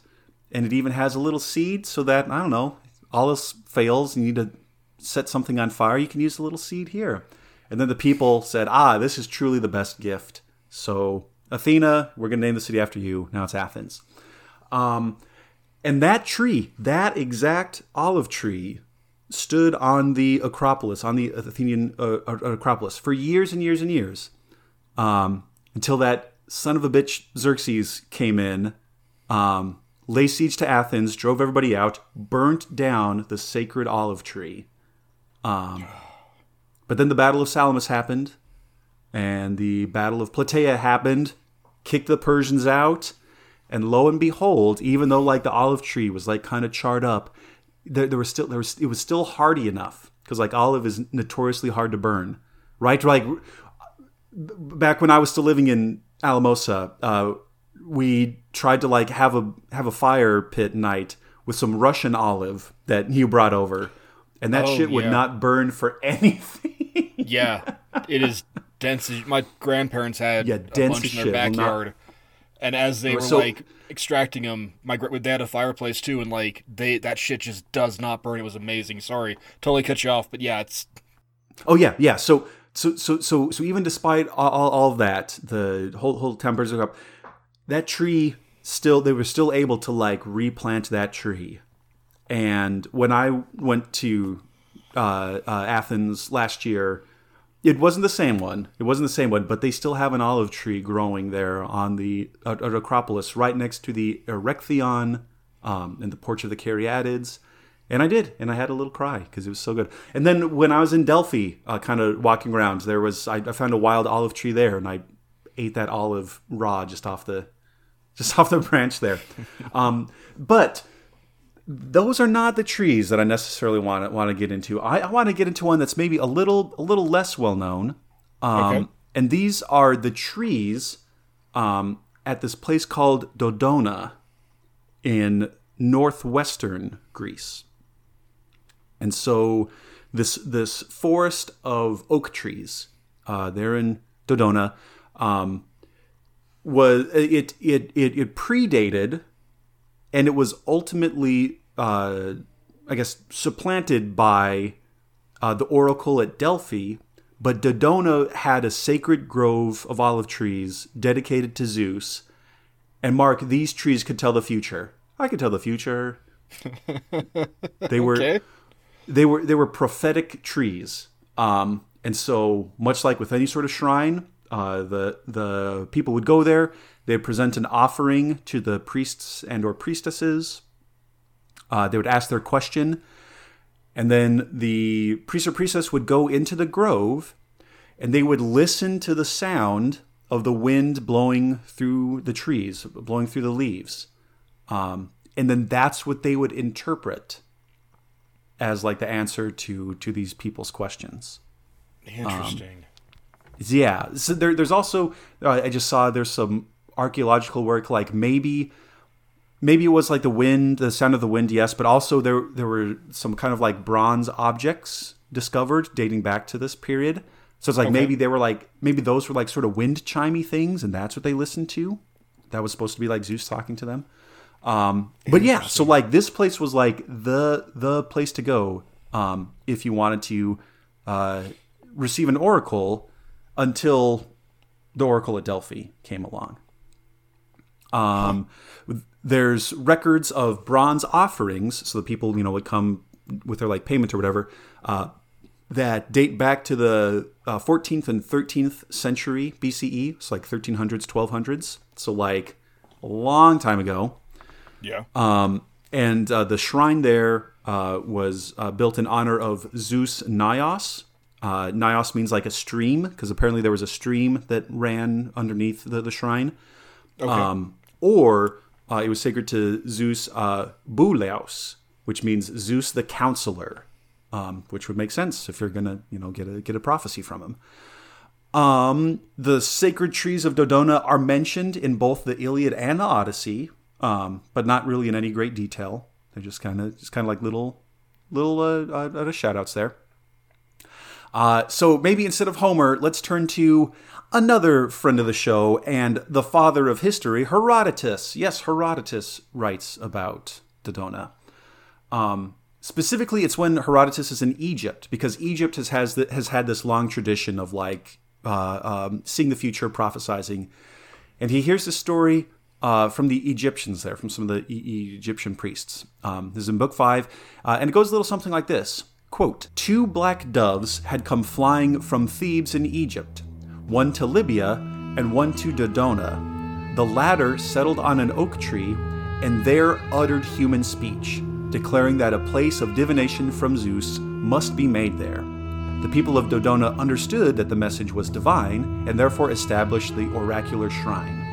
Speaker 4: And it even has a little seed so that I don't know, all else fails, you need to set something on fire. You can use a little seed here. And then the people said, "Ah, this is truly the best gift." So Athena, we're going to name the city after you. Now it's Athens. Um, and that tree, that exact olive tree, stood on the Acropolis, on the Athenian uh, uh, Acropolis, for years and years and years, um, until that son of a bitch Xerxes came in, um, lay siege to Athens, drove everybody out, burnt down the sacred olive tree. Um, but then the Battle of Salamis happened, and the Battle of Plataea happened, kicked the Persians out, and lo and behold, even though like the olive tree was like kind of charred up, there, there was still there was it was still hardy enough because like olive is notoriously hard to burn, right? Like back when I was still living in Alamosa, uh, we tried to like have a have a fire pit night with some Russian olive that you brought over, and that
Speaker 3: Oh,
Speaker 4: shit would
Speaker 3: yeah.
Speaker 4: not burn for anything.
Speaker 3: Yeah, it is dense. My grandparents had
Speaker 4: Yeah,
Speaker 3: a
Speaker 4: dense
Speaker 3: bunch in their.
Speaker 4: Will not-
Speaker 3: backyard. And as they were
Speaker 4: So-
Speaker 3: like extracting them, my gr- they had a fireplace too, and like they that shit just does not burn. It was amazing. Sorry, totally cut you off, but yeah, it's
Speaker 4: Oh yeah, yeah. So so so so so even despite all, all, all that, the whole whole tempers are up. That tree still they were still able to like replant that tree. And when I went to uh, uh, Athens last year, it wasn't the same one. It wasn't the same one, but they still have an olive tree growing there on the uh, at Acropolis, right next to the Erechtheion um, and the Porch of the Caryatids. And I did, and I had a little cry because it was so good. And then when I was in Delphi, uh, kind of walking around, there was I, I found a wild olive tree there, and I ate that olive raw just off the just off the branch there. um, but those are not the trees that I necessarily want to want to get into. I, I want to get into one that's maybe a little a little less well known. Um,
Speaker 3: Okay.
Speaker 4: And these are the trees um, at this place called Dodona in northwestern Greece. And so this this forest of oak trees uh, there in Dodona um, was it it it, it predated and it was ultimately, uh, I guess, supplanted by uh, the oracle at Delphi. But Dodona had a sacred grove of olive trees dedicated to Zeus. And Mark, these trees could tell the future. I could tell the future. They were
Speaker 3: okay.
Speaker 4: they were they were prophetic trees. Um, and so much like with any sort of shrine, uh, the the people would go there. They'd present an offering to the priests and or priestesses. Uh, they would ask their question, and then the priest or priestess would go into the grove, and they would listen to the sound of the wind blowing through the trees, blowing through the leaves, um, and then that's what they would interpret as like the answer to to these people's questions.
Speaker 3: Interesting.
Speaker 4: Yeah. So there, there's also uh, I just saw there's some archaeological work like maybe maybe it was like the wind, the sound of the wind, yes, but also there there were some kind of like bronze objects discovered dating back to this period. So it's like maybe they were like maybe those were like sort of wind chimey things, and that's what they listened to. That was supposed to be like Zeus talking to them. Um, but yeah, so like this place was like the the place to go um, if you wanted to uh, receive an oracle until the oracle at Delphi came along. Um, there's records of bronze offerings, so the people you know would come with their like payment or whatever uh, that date back to the uh, 14th and 13th century BCE. It's like 1300s, 1200s. So like a long time ago.
Speaker 3: Yeah.
Speaker 4: Um, and uh, the shrine there uh, was uh, built in honor of Zeus Naios. Uh, Naios means like a stream because apparently there was a stream that ran underneath the, the shrine.
Speaker 3: Okay.
Speaker 4: Um, or uh, it was sacred to Zeus uh, which means Zeus the counselor, um, which would make sense if you're gonna you know get a get a prophecy from him. Um, the sacred trees of Dodona are mentioned in both the Iliad and the Odyssey, um, but not really in any great detail. They're just kind of just kind of like little little uh, uh, shout outs there. Uh, so maybe instead of Homer, let's turn to another friend of the show and the father of history, Herodotus. Yes, Herodotus writes about Dodona. Um, specifically, it's when Herodotus is in Egypt because Egypt has has, the, has had this long tradition of like uh, um, seeing the future, prophesizing, and he hears this story uh, from the Egyptians there, from some of the e- Egyptian priests. Um, this is in Book Five, uh, and it goes a little something like this: "Quote: Two black doves had come flying from Thebes in Egypt, one to Libya and one to Dodona. The latter settled on an oak tree, and there uttered human speech, declaring that a place of divination from Zeus must be made there." The people of Dodona understood that the message was divine and therefore established the oracular shrine.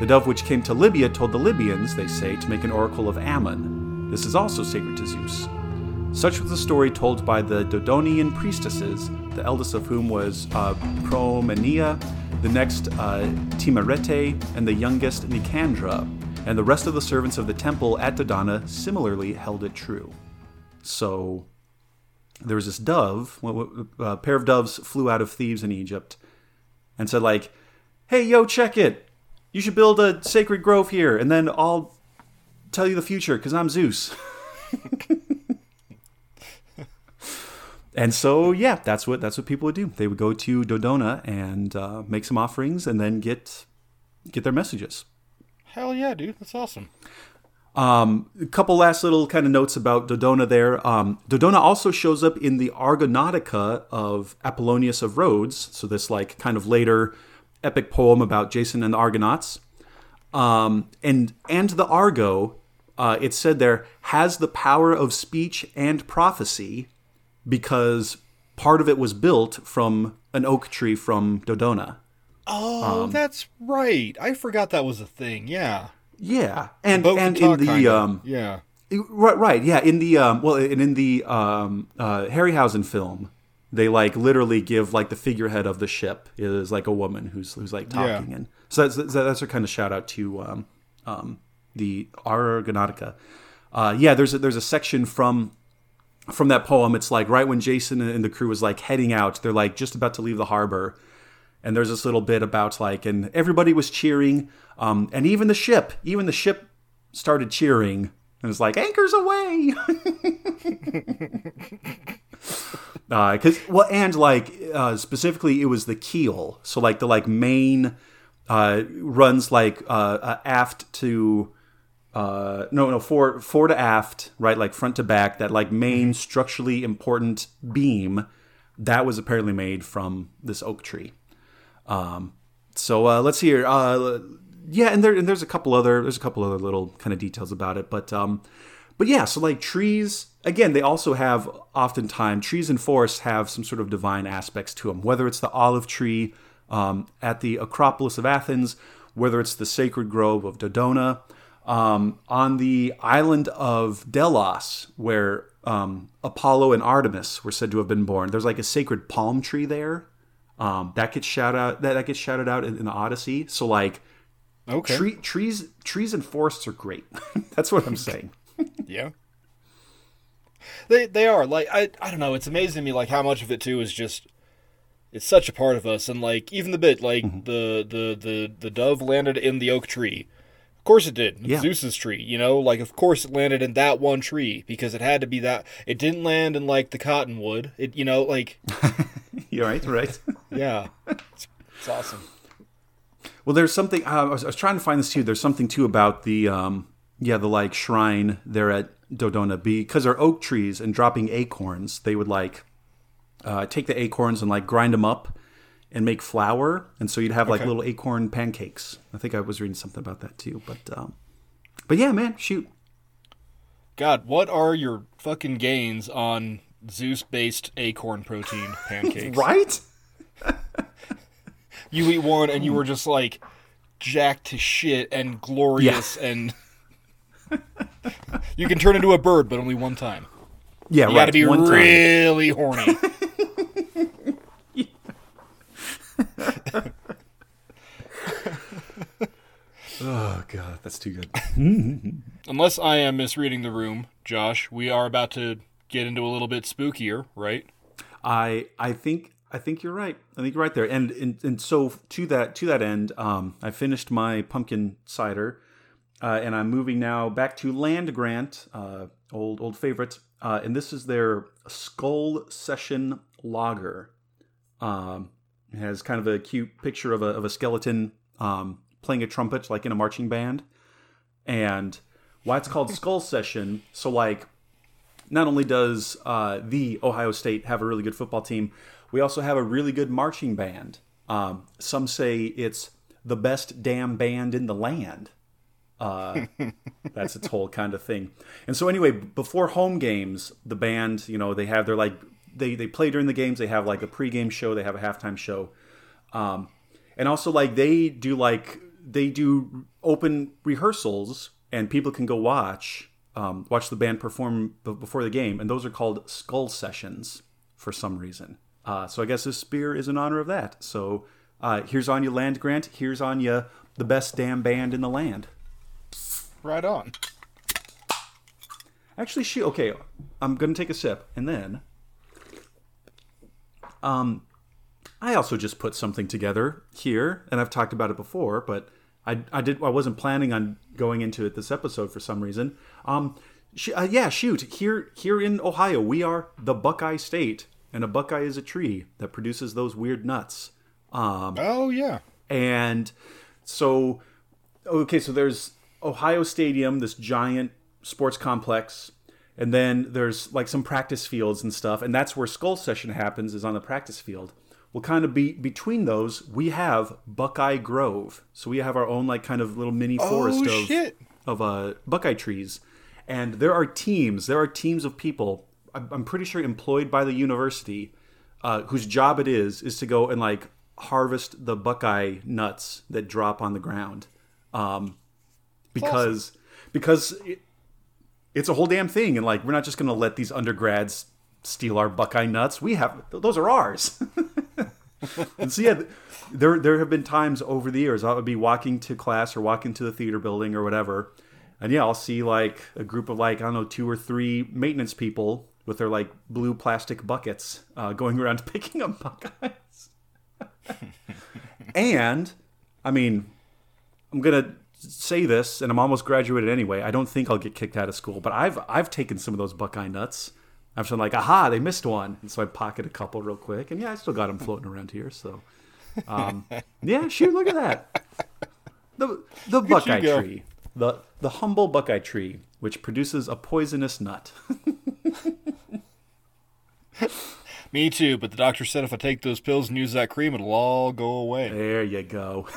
Speaker 4: The dove which came to Libya told the Libyans, they say, to make an oracle of Ammon. This is also sacred to Zeus. Such was the story told by the Dodonian priestesses, the eldest of whom was uh, Promeneia, the next uh, Timarete, and the youngest Nicandra. And the rest of the servants of the temple at Dodona similarly held it true. So there was this dove, a pair of doves flew out of Thebes in Egypt and said, like, hey, yo, check it. you should build a sacred grove here, and then I'll tell you the future because I'm Zeus. and so, yeah, that's what that's what people would do. They would go to Dodona and uh, make some offerings, and then get get their messages.
Speaker 3: Hell yeah, dude. That's awesome.
Speaker 4: Um, a couple last little kind of notes about Dodona there. Um, Dodona also shows up in the Argonautica of Apollonius of Rhodes. So this like kind of later epic poem about Jason and the Argonauts. Um, and and the Argo, uh, it said there has the power of speech and prophecy because part of it was built from an oak tree from Dodona.
Speaker 3: Oh, that's right. I forgot that was a thing. Yeah.
Speaker 4: Yeah, and
Speaker 3: Boat
Speaker 4: and in the um,
Speaker 3: yeah.
Speaker 4: Right, right, yeah. In the um, well, and in the um, uh, Harryhausen film, they like literally give like the figurehead of the ship is like a woman who's who's like
Speaker 3: Yeah.
Speaker 4: talking, and so that's that's, that's a kind of shout out to um, um, the Argonautica. Uh, yeah, there's a, there's a section from from that poem. It's like right when Jason and the crew was like heading out, they're like just about to leave the harbor, and there's this little bit about like, and everybody was cheering, um, and even the ship, even the ship started cheering, and it's like anchors away. Because well, and like uh, specifically, it was the keel. So like the like main uh, runs like uh, uh, aft to uh, no no fore fore to aft, right? Like front to back. That like main structurally important beam that was apparently made from this oak tree. Um, so uh, let's see here. Uh, yeah, and there and there's a couple other there's a couple other little kind of details about it, but um, but yeah, so like trees again, they also have oftentimes trees and forests have some sort of divine aspects to them. Whether it's the olive tree um, at the Acropolis of Athens, whether it's the sacred grove of Dodona, um, on the island of Delos, where um, Apollo and Artemis were said to have been born. There's like a sacred palm tree there um, that gets shouted out. That, that gets shouted out in, in the Odyssey. So like,
Speaker 3: Okay.
Speaker 4: tree, trees, trees and forests are great. That's what I'm saying.
Speaker 3: Yeah. They they are like I I don't know. It's amazing to me like how much of it too is just it's such a part of us and like even the bit like
Speaker 4: Mm-hmm.
Speaker 3: the, the the the dove landed in the oak tree. Of course it did.
Speaker 4: Yeah.
Speaker 3: Zeus's tree, you know, like of course it landed in that one tree because it had to be that. It didn't land in like the cottonwood. It you know like
Speaker 4: You're right, right.
Speaker 3: yeah, it's, it's awesome.
Speaker 4: Well, there's something. Uh, I, was, I was trying to find this too. There's something too about the, um, yeah, the like shrine there at Dodona. Because they're oak trees and dropping acorns, they would like uh, take the acorns and like grind them up and make flour, and so you'd have like
Speaker 3: Okay.
Speaker 4: little acorn pancakes. I think I was reading something about that too. But, um, but yeah, man, shoot.
Speaker 3: God, what are your fucking gains on Zeus-based acorn protein pancakes?
Speaker 4: Right?
Speaker 3: you eat one and you were just like jacked to shit and glorious and you can turn into a bird but only one time
Speaker 4: Yeah,
Speaker 3: you
Speaker 4: right.
Speaker 3: gotta be
Speaker 4: One time.
Speaker 3: really horny
Speaker 4: Oh god, that's too good.
Speaker 3: unless i am misreading the room josh we are about to get into a little bit spookier right
Speaker 4: I I think I think you're right. I think you're right there. And and, and so to that to that end, um, I finished my pumpkin cider, uh, and I'm moving now back to Land Grant, uh, old old favorite. Uh, and this is their Skull Session Lager. Um, it has kind of a cute picture of a of a skeleton um, playing a trumpet, like in a marching band. And why it's called Skull Session? So like not only does uh, the Ohio State have a really good football team, we also have a really good marching band. Um, some say it's the best damn band in the land. Uh, that's its whole kind of thing. And so, anyway, before home games, the band, you know, they have their like they they play during the games. They have like a pregame show. They have a halftime show, um, and also like they do like they do open rehearsals, and people can go watch um, watch the band perform b- before the game, and those are called skull sessions for some reason. Uh, so I guess this spear is in honor of that. So uh, here's on you, Land Grant. Here's on you, the best damn band in the land.
Speaker 3: right on
Speaker 4: Actually, she okay. I'm gonna take a sip, and then, um, I also just put something together here, and I've talked about it before, but I, I did. I wasn't planning on going into it this episode for some reason. Um, sh- uh, yeah, shoot. Here, here in Ohio, we are the Buckeye State, and a Buckeye is a tree that produces those weird nuts. Um,
Speaker 3: Oh yeah.
Speaker 4: and so, okay, so there's Ohio Stadium, this giant sports complex, and then there's like some practice fields and stuff, and that's where Skull Session happens, is on the practice field. Well, kind of be between those, we have Buckeye Grove. So we have our own like kind of little mini forest
Speaker 3: Oh,
Speaker 4: of
Speaker 3: shit.
Speaker 4: of uh, Buckeye trees, and there are teams. There are teams of people. I'm pretty sure employed by the university, uh, whose job it is is to go and like harvest the Buckeye nuts that drop on the ground, um, because because it, it's a whole damn thing, and like we're not just gonna let these undergrads steal our Buckeye nuts. We have those are ours. and so yeah, there there have been times over the years I would be walking to class or walking to the theater building or whatever, and yeah, I'll see like a group of like I don't know two or three maintenance people with their like blue plastic buckets uh, going around picking up Buckeyes. and I mean, I'm gonna say this, and I'm almost graduated anyway. I don't think I'll get kicked out of school, but I've I've taken some of those Buckeye nuts. I've been like, aha, they missed one, and so I pocket a couple real quick, and yeah, I still got them floating around here. So, um, yeah, shoot, look at that, the the Buckeye tree, the the humble Buckeye tree, which produces a poisonous nut.
Speaker 3: Me too, but the doctor said if I take those pills and use that cream, it'll all go away.
Speaker 4: there you go.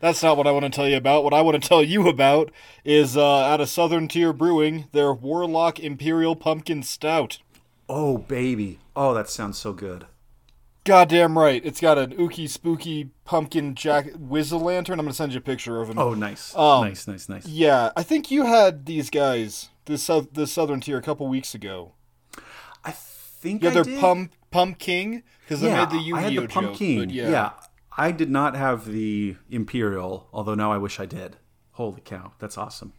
Speaker 3: That's not what I want to tell you about. What I want to tell you about is uh, out of Southern Tier Brewing, their Warlock Imperial Pumpkin Stout.
Speaker 4: oh baby, oh that sounds so good.
Speaker 3: Goddamn right. It's got an ooky spooky pumpkin jack whizzle lantern. I'm gonna send you a picture of him.
Speaker 4: Oh nice,
Speaker 3: Um,
Speaker 4: nice, nice, nice.
Speaker 3: Yeah, I think you had these guys, this south, this Southern Tier, a couple weeks ago.
Speaker 4: I think
Speaker 3: Yeah,
Speaker 4: I
Speaker 3: they're
Speaker 4: did.
Speaker 3: Pump Pump King because I made the Yu-Gi-Oh
Speaker 4: I had the
Speaker 3: joke.
Speaker 4: pumpkin.
Speaker 3: But
Speaker 4: yeah.
Speaker 3: yeah.
Speaker 4: I did not have the imperial, although now I wish I did. Holy cow, that's awesome.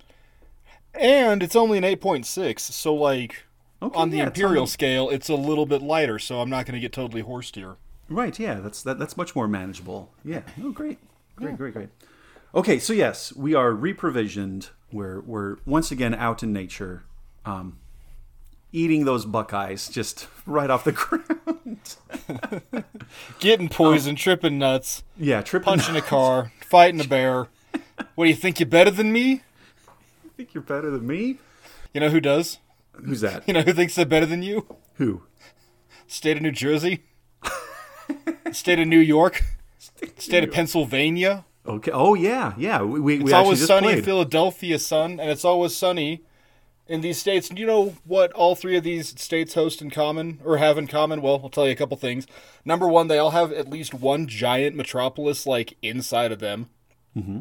Speaker 3: and it's only an 8.6, so like
Speaker 4: Okay,
Speaker 3: on the
Speaker 4: yeah, it's
Speaker 3: imperial
Speaker 4: on
Speaker 3: scale, it's a little bit lighter. So I'm not gonna get totally horsed here.
Speaker 4: Right, yeah, that's that, that's much more manageable. Yeah. Oh, great, great, great, great. Okay, so yes, we are reprovisioned. We're we're once again out in nature, um, eating those buckeyes just right off the ground.
Speaker 3: Getting oh. poisoned, tripping nuts,
Speaker 4: yeah, tripping.
Speaker 3: punching a car, fighting a bear. What do you think? You're better than me?
Speaker 4: You think you're better than me.
Speaker 3: You know who does?
Speaker 4: Who's that?
Speaker 3: You know who thinks they're better than you?
Speaker 4: Who?
Speaker 3: State of New Jersey, state of New York, state of Pennsylvania.
Speaker 4: Okay. Oh yeah, yeah. We we, we
Speaker 3: It's always
Speaker 4: just
Speaker 3: sunny in
Speaker 4: played.
Speaker 3: Philadelphia, son, and it's always sunny in these states. Do you know what all three of these states host in common or have in common? Well, I'll tell you a couple things. Number one, they all have at least one giant metropolis like inside of them. Mm-hmm.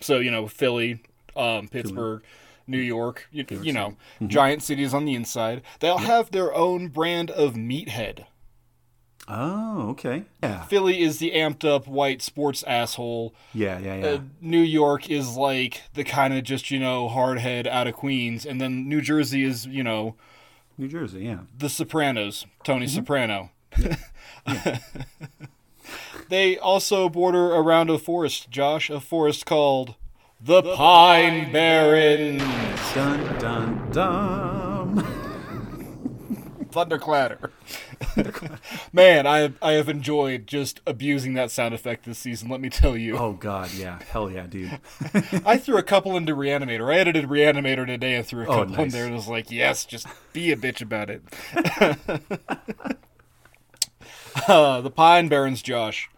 Speaker 3: So you know, Philly, um, Pittsburgh. New York, you, you know,
Speaker 4: Mm-hmm.
Speaker 3: giant cities on the inside. They all have their own brand of meathead.
Speaker 4: Oh, okay. Yeah,
Speaker 3: Philly is the amped up white sports asshole.
Speaker 4: yeah, yeah, yeah.
Speaker 3: Uh, New York is like the kind of just you know hardhead out of Queens, and then New Jersey is you know
Speaker 4: New Jersey. Yeah.
Speaker 3: the Sopranos, Tony
Speaker 4: Mm-hmm.
Speaker 3: Soprano. they also border around a forest, Josh, a forest called the, Pine Barrens.
Speaker 4: Dun dun dun.
Speaker 3: Thunderclatter. Man, I have, I have enjoyed just abusing that sound effect this season. Let me tell you.
Speaker 4: Oh God, yeah, hell yeah, dude.
Speaker 3: I threw a couple into Reanimator. I edited Reanimator today and threw a
Speaker 4: Oh,
Speaker 3: couple in
Speaker 4: nice.
Speaker 3: there and was like, yes, just be a bitch about it. uh, the Pine Barrens, Josh,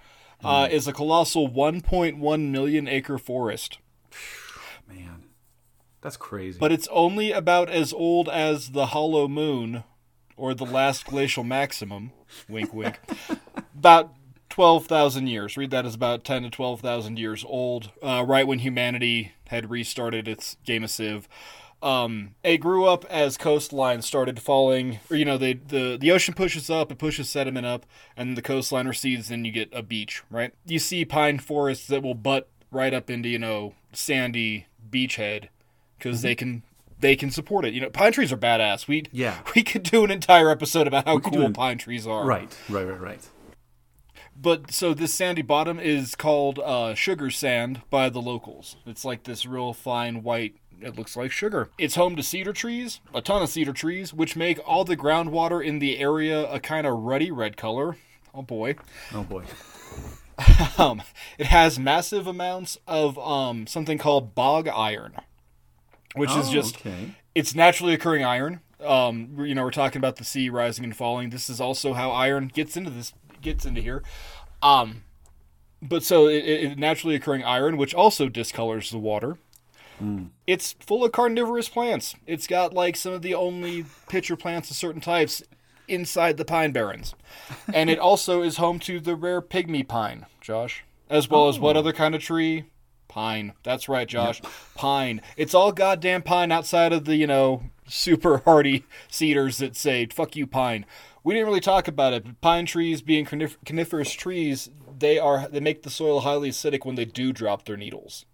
Speaker 4: Hmm.
Speaker 3: uh, is a colossal 1.1 million acre forest,
Speaker 4: Man, that's crazy.
Speaker 3: but it's only about as old as the Hollow Moon or the last glacial maximum. Wink, wink. about 12,000 years. Read that as about 10 to 12,000 years old, uh, right when humanity had restarted its game of Civ. Um, it grew up as coastline started falling, or you know, they, the the ocean pushes up, it pushes sediment up, and the coastline recedes, then you get a beach, right? You see pine forests that will butt right up into you know sandy beachhead because they can they can support it. You know, pine trees are badass. We
Speaker 4: Yeah.
Speaker 3: we could do an entire episode about how cool
Speaker 4: an-
Speaker 3: pine trees are.
Speaker 4: right, right, right, right.
Speaker 3: but so this sandy bottom is called uh, sugar sand by the locals. It's like this real fine white. It looks like sugar. It's home to cedar trees, a ton of cedar trees, which make all the groundwater in the area a kind of ruddy red color. Oh boy.
Speaker 4: Oh boy.
Speaker 3: Um, it has massive amounts of um, something called bog iron, which is
Speaker 4: Oh,
Speaker 3: just
Speaker 4: okay.
Speaker 3: it's naturally occurring iron. Um, you know, we're talking about the sea rising and falling. This is also how iron gets into this gets into here. Um, but so it, it it- naturally occurring iron, which also discolors the water. It's full of carnivorous plants. It's got like some of the only pitcher plants of certain types inside the pine barrens, and it also is home to the rare pygmy pine, Josh, as well as what other kind of tree? Pine. That's right, Josh. Pine. It's all goddamn pine outside of the, you know, super hardy cedars that say, fuck you, pine. We didn't really talk about it, but pine trees being conif- coniferous trees, they are they make the soil highly acidic when they do drop their needles.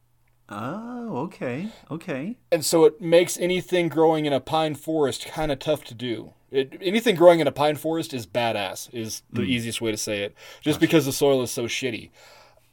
Speaker 4: Oh, okay. Okay.
Speaker 3: And so it makes anything growing in a pine forest kind of tough to do. It, anything growing in a pine forest is badass, is the easiest way to say it, just because the soil is so shitty.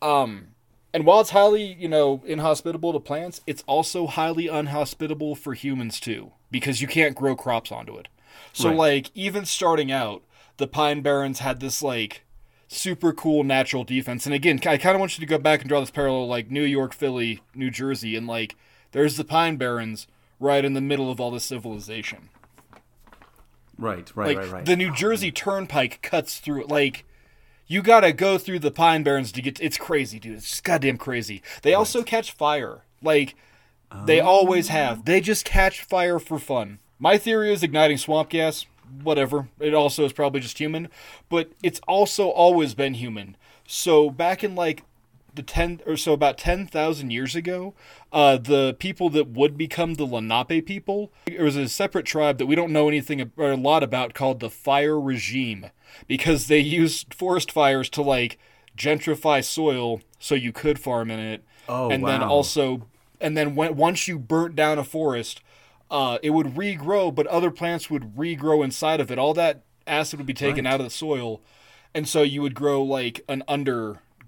Speaker 3: Um, and while it's highly, you know, inhospitable to plants, it's also highly unhospitable for humans too, because you can't grow crops onto it. So,
Speaker 4: Right.
Speaker 3: like, even starting out, the Pine Barrens had this, like, super cool natural defense. And again, I kind of want you to go back and draw this parallel, like New York, Philly, New Jersey, and, like, there's the Pine Barrens right in the middle of all this civilization.
Speaker 4: Right. Right.
Speaker 3: Like,
Speaker 4: right. Right.
Speaker 3: the New Jersey Turnpike cuts through, like, you gotta go through the Pine Barrens to get. It's crazy, dude. It's just goddamn crazy. They also catch fire. Like, they always have. Oh. They just catch fire for fun. My theory is igniting swamp gas. Whatever. It also is probably just human, but it's also always been human. So back in like the ten or so about ten thousand years ago, uh, the people that would become the Lenape people, it was a separate tribe that we don't know anything or a lot about called the Fire Regime, because they used forest fires to like gentrify soil so you could farm in it,
Speaker 4: Oh,
Speaker 3: and then also, and then when once you burnt down a forest, uh, it would regrow, but other plants would regrow inside of it. All that acid would be taken
Speaker 4: Right.
Speaker 3: out of the soil, and so you would grow like an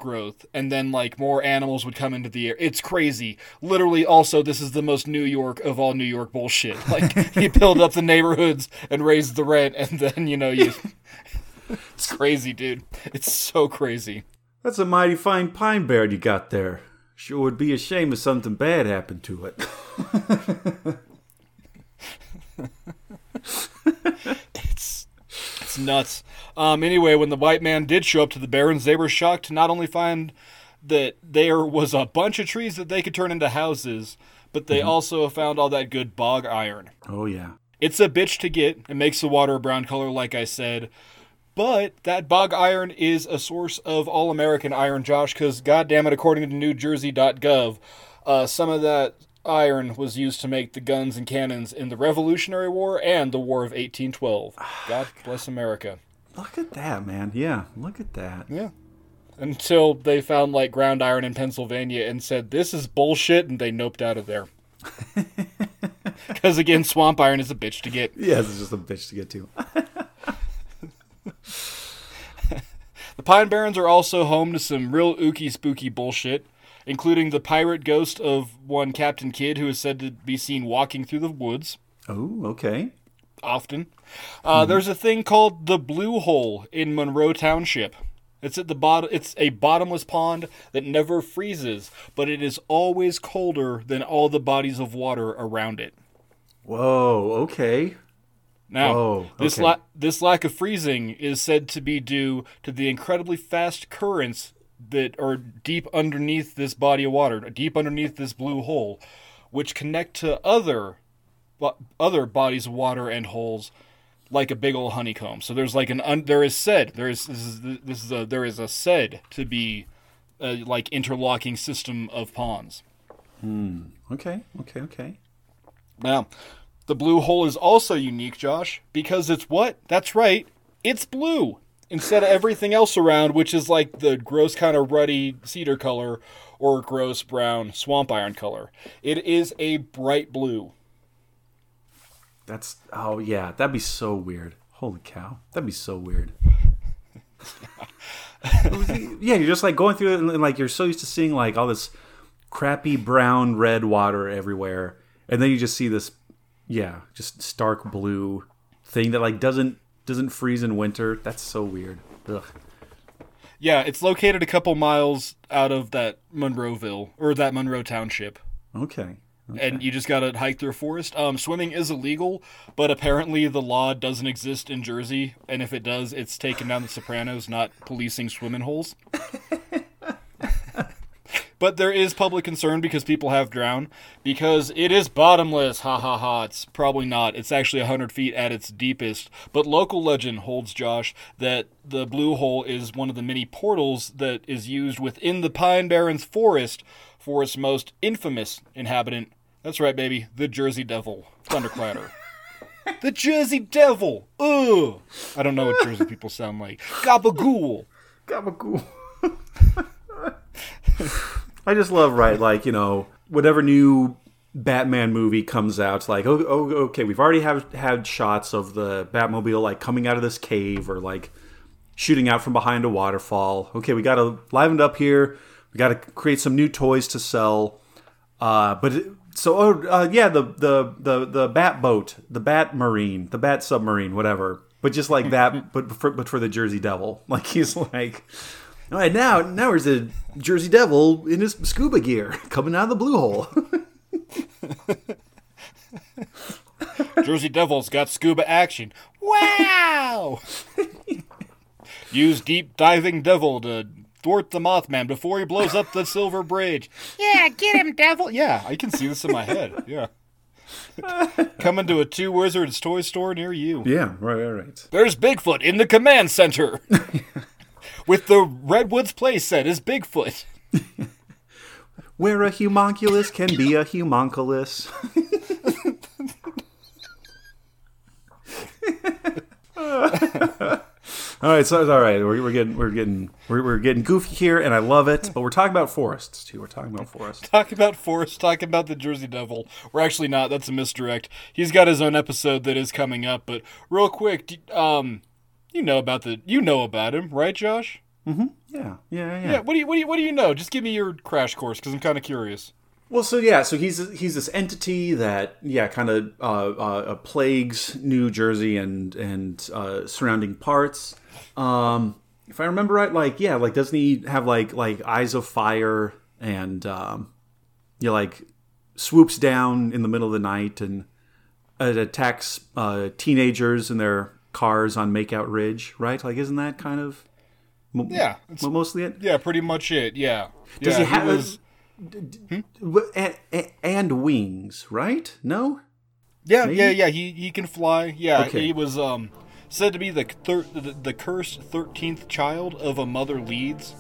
Speaker 3: undergrowth, and then like more animals would come into the air. It's crazy. Literally, also, this is the most New York of all New York bullshit. Like you build up the neighborhoods and raise the rent, and then you know you. it's crazy, dude. It's so crazy.
Speaker 4: That's a mighty fine pine bear you got there. Sure would be a shame if something bad happened to it.
Speaker 3: Nuts. Um, anyway, when the white man did show up to the barrens, they were shocked to not only find that there was a bunch of trees that they could turn into houses, but they also found all that good bog iron.
Speaker 4: Oh yeah.
Speaker 3: It's a bitch to get. It makes the water a brown color, like I said. But that bog iron is a source of all American iron, Josh, because goddamn it, according to NewJersey.gov, uh, some of that iron was used to make the guns and cannons in the Revolutionary War and the War of 1812. Ah, God bless America.
Speaker 4: Look at that, man. Yeah, look at that.
Speaker 3: Yeah. Until they found like ground iron in Pennsylvania and said, this is bullshit, and they noped out of there. Because again, swamp iron is a bitch to get.
Speaker 4: Yeah, it's just a bitch to get to.
Speaker 3: The Pine Barrens are also home to some real ooky spooky bullshit, including the pirate ghost of one Captain Kidd who is said to be seen walking through the woods
Speaker 4: Oh, okay.
Speaker 3: often. Uh, There's a thing called the Blue Hole in Monroe Township. It's at the bottom. It's a bottomless pond that never freezes, but it is always colder than all the bodies of water around it.
Speaker 4: Whoa, okay.
Speaker 3: Now,
Speaker 4: Whoa,
Speaker 3: this
Speaker 4: okay.
Speaker 3: la- this lack of freezing is said to be due to the incredibly fast currents that are deep underneath this body of water, deep underneath this blue hole, which connect to other other bodies of water and holes like a big old honeycomb. So there's like an un- there is said there is this is this is a there is a said to be a, like interlocking system of ponds. Hmm.
Speaker 4: Okay, okay, okay.
Speaker 3: Now, the blue hole is also unique, Josh, because it's what? That's right, it's blue. Instead of everything else around, which is like the gross kind of ruddy cedar color or gross brown swamp iron color. It is a bright blue.
Speaker 4: That's oh yeah, that'd be so weird. Holy cow. That'd be so weird. yeah, you're just like going through it, and, like you're so used to seeing like all this crappy brown red water everywhere, and then you just see this, yeah, just stark blue thing that like doesn't doesn't freeze in winter. That's so weird. Ugh.
Speaker 3: Yeah, it's located a couple miles out of that Monroeville or that Monroe Township.
Speaker 4: Okay.
Speaker 3: And you just gotta hike through a forest. Um, swimming is illegal, but apparently the law doesn't exist in Jersey, and if it does, it's taken down the Sopranos, not policing swimming holes. but there is public concern because people have drowned because it is bottomless. Ha ha ha! It's probably not. It's actually hundred feet at its deepest. But local legend holds Josh that the blue hole is one of the many portals that is used within the Pine Barrens forest for its most infamous inhabitant. That's right, baby. The Jersey Devil, Thunderclatter. the Jersey Devil. Ugh. I don't know what Jersey people sound like. Gabagool.
Speaker 4: Gabagool. I just love right, like you know, whatever new Batman movie comes out, like oh, oh okay, we've already have had shots of the Batmobile like coming out of this cave or like shooting out from behind a waterfall. Okay, we got to liven it up here. We got to create some new toys to sell. Uh, but it, so oh uh, yeah, the the the the Bat boat, the Bat Marine, the Bat submarine, whatever. But just like that, but for, but for the Jersey Devil, like he's like, all right now now there's a Jersey Devil in his scuba gear coming out of the blue hole.
Speaker 3: Jersey Devil's got scuba action. Wow! Use deep diving devil to thwart the Mothman before he blows up the Silver Bridge. Yeah, get him, devil. Yeah, I can see this in my head. Yeah. Coming to a two wizards toy store near you.
Speaker 4: yeah, right, right, right.
Speaker 3: There's Bigfoot in the command center. With the Redwoods playset is Bigfoot.
Speaker 4: Where a homunculus can be a homunculus. all right, so all right. We're, we're getting we're getting we're, we're getting goofy here, and I love it. But we're talking about forests too. We're talking about forests.
Speaker 3: Talking about Forrest, talking about the Jersey Devil. We're actually not. That's a misdirect. He's got his own episode that is coming up. But real quick, um, you know about the you know about him, right, Josh? Mm-hmm.
Speaker 4: Yeah, yeah, yeah.
Speaker 3: Yeah. What do you what do you what do you know? Just give me your crash course because I'm kind of curious.
Speaker 4: Well, so yeah, so he's he's this entity that yeah, kind of uh, uh, plagues New Jersey and and uh, surrounding parts. Um, if I remember right, like yeah, like doesn't he have like like eyes of fire and um, you know, like swoops down in the middle of the night and it attacks uh, teenagers in their cars on Makeout Ridge, right? Like, isn't that kind of mo-
Speaker 3: Yeah, it's-
Speaker 4: mostly it?
Speaker 3: Yeah, pretty much it. Yeah.
Speaker 4: Does
Speaker 3: yeah,
Speaker 4: he have
Speaker 3: was-
Speaker 4: W- and, and wings, right? No.
Speaker 3: Yeah,
Speaker 4: Maybe?
Speaker 3: yeah, yeah. He he can fly. Yeah,
Speaker 4: Okay.
Speaker 3: he was um said to be the thir- the, the cursed thirteenth child of a mother Leeds,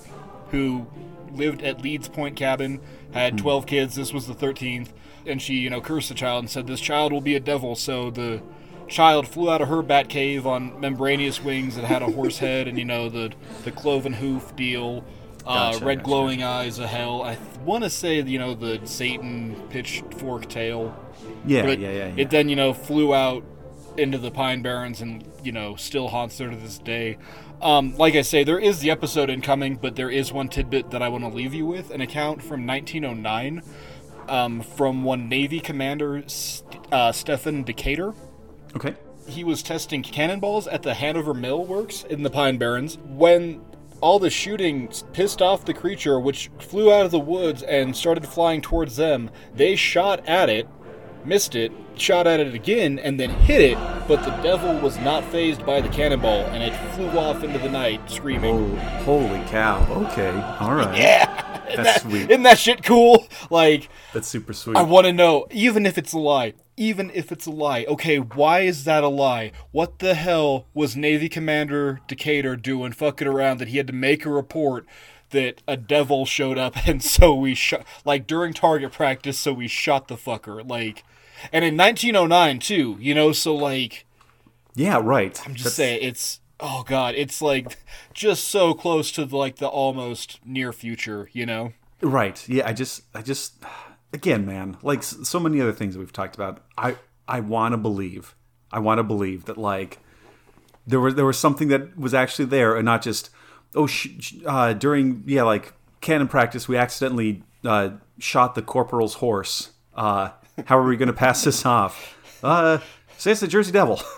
Speaker 3: who lived at Leeds Point Cabin, had twelve kids. This was the thirteenth, and she you know cursed the child and said this child will be a devil. So the child flew out of her bat cave on membranous wings that had a horse head and you know the the cloven hoof deal. Uh,
Speaker 4: Gotcha,
Speaker 3: red
Speaker 4: gotcha,
Speaker 3: glowing eyes of hell. I want to say, you know, the Satan pitchfork tail.
Speaker 4: Yeah,
Speaker 3: But
Speaker 4: yeah, yeah, yeah.
Speaker 3: It then, you know, flew out into the Pine Barrens and, you know, still haunts her to this day. Um, like I say, there is the episode incoming, but there is one tidbit that I want to leave you with an account from 1909 um, from one Navy commander, St- uh, Stephen Decatur.
Speaker 4: Okay.
Speaker 3: He was testing cannonballs at the Hanover Mill Works in the Pine Barrens when all the shooting pissed off the creature, which flew out of the woods and started flying towards them. They shot at it, missed it, shot at it again, and then hit it, but the devil was not fazed by the cannonball, and it flew off into the night screaming.
Speaker 4: Oh, holy cow. Okay. All right.
Speaker 3: Yeah!
Speaker 4: That's sweet.
Speaker 3: Isn't that shit cool? Like,
Speaker 4: That's super sweet.
Speaker 3: I want to know, even if it's a lie, even if it's a lie, okay, why is that a lie? What the hell was Navy Commander Decatur doing fucking around that he had to make a report that a devil showed up and so we shot, like during target practice, so we shot the fucker? Like, and in 1909 too, you know, so like,
Speaker 4: yeah, right.
Speaker 3: I'm just saying, it's, oh god, it's like just so close to like the almost near future, you know?
Speaker 4: Right. Yeah, I just I just again, man, like so many other things that we've talked about, I I want to believe. I want to believe that like there was there was something that was actually there and not just oh, sh- sh- uh, during yeah, like cannon practice, we accidentally uh, shot the corporal's horse. Uh, how are we going to pass this off? Uh, say it's the Jersey Devil.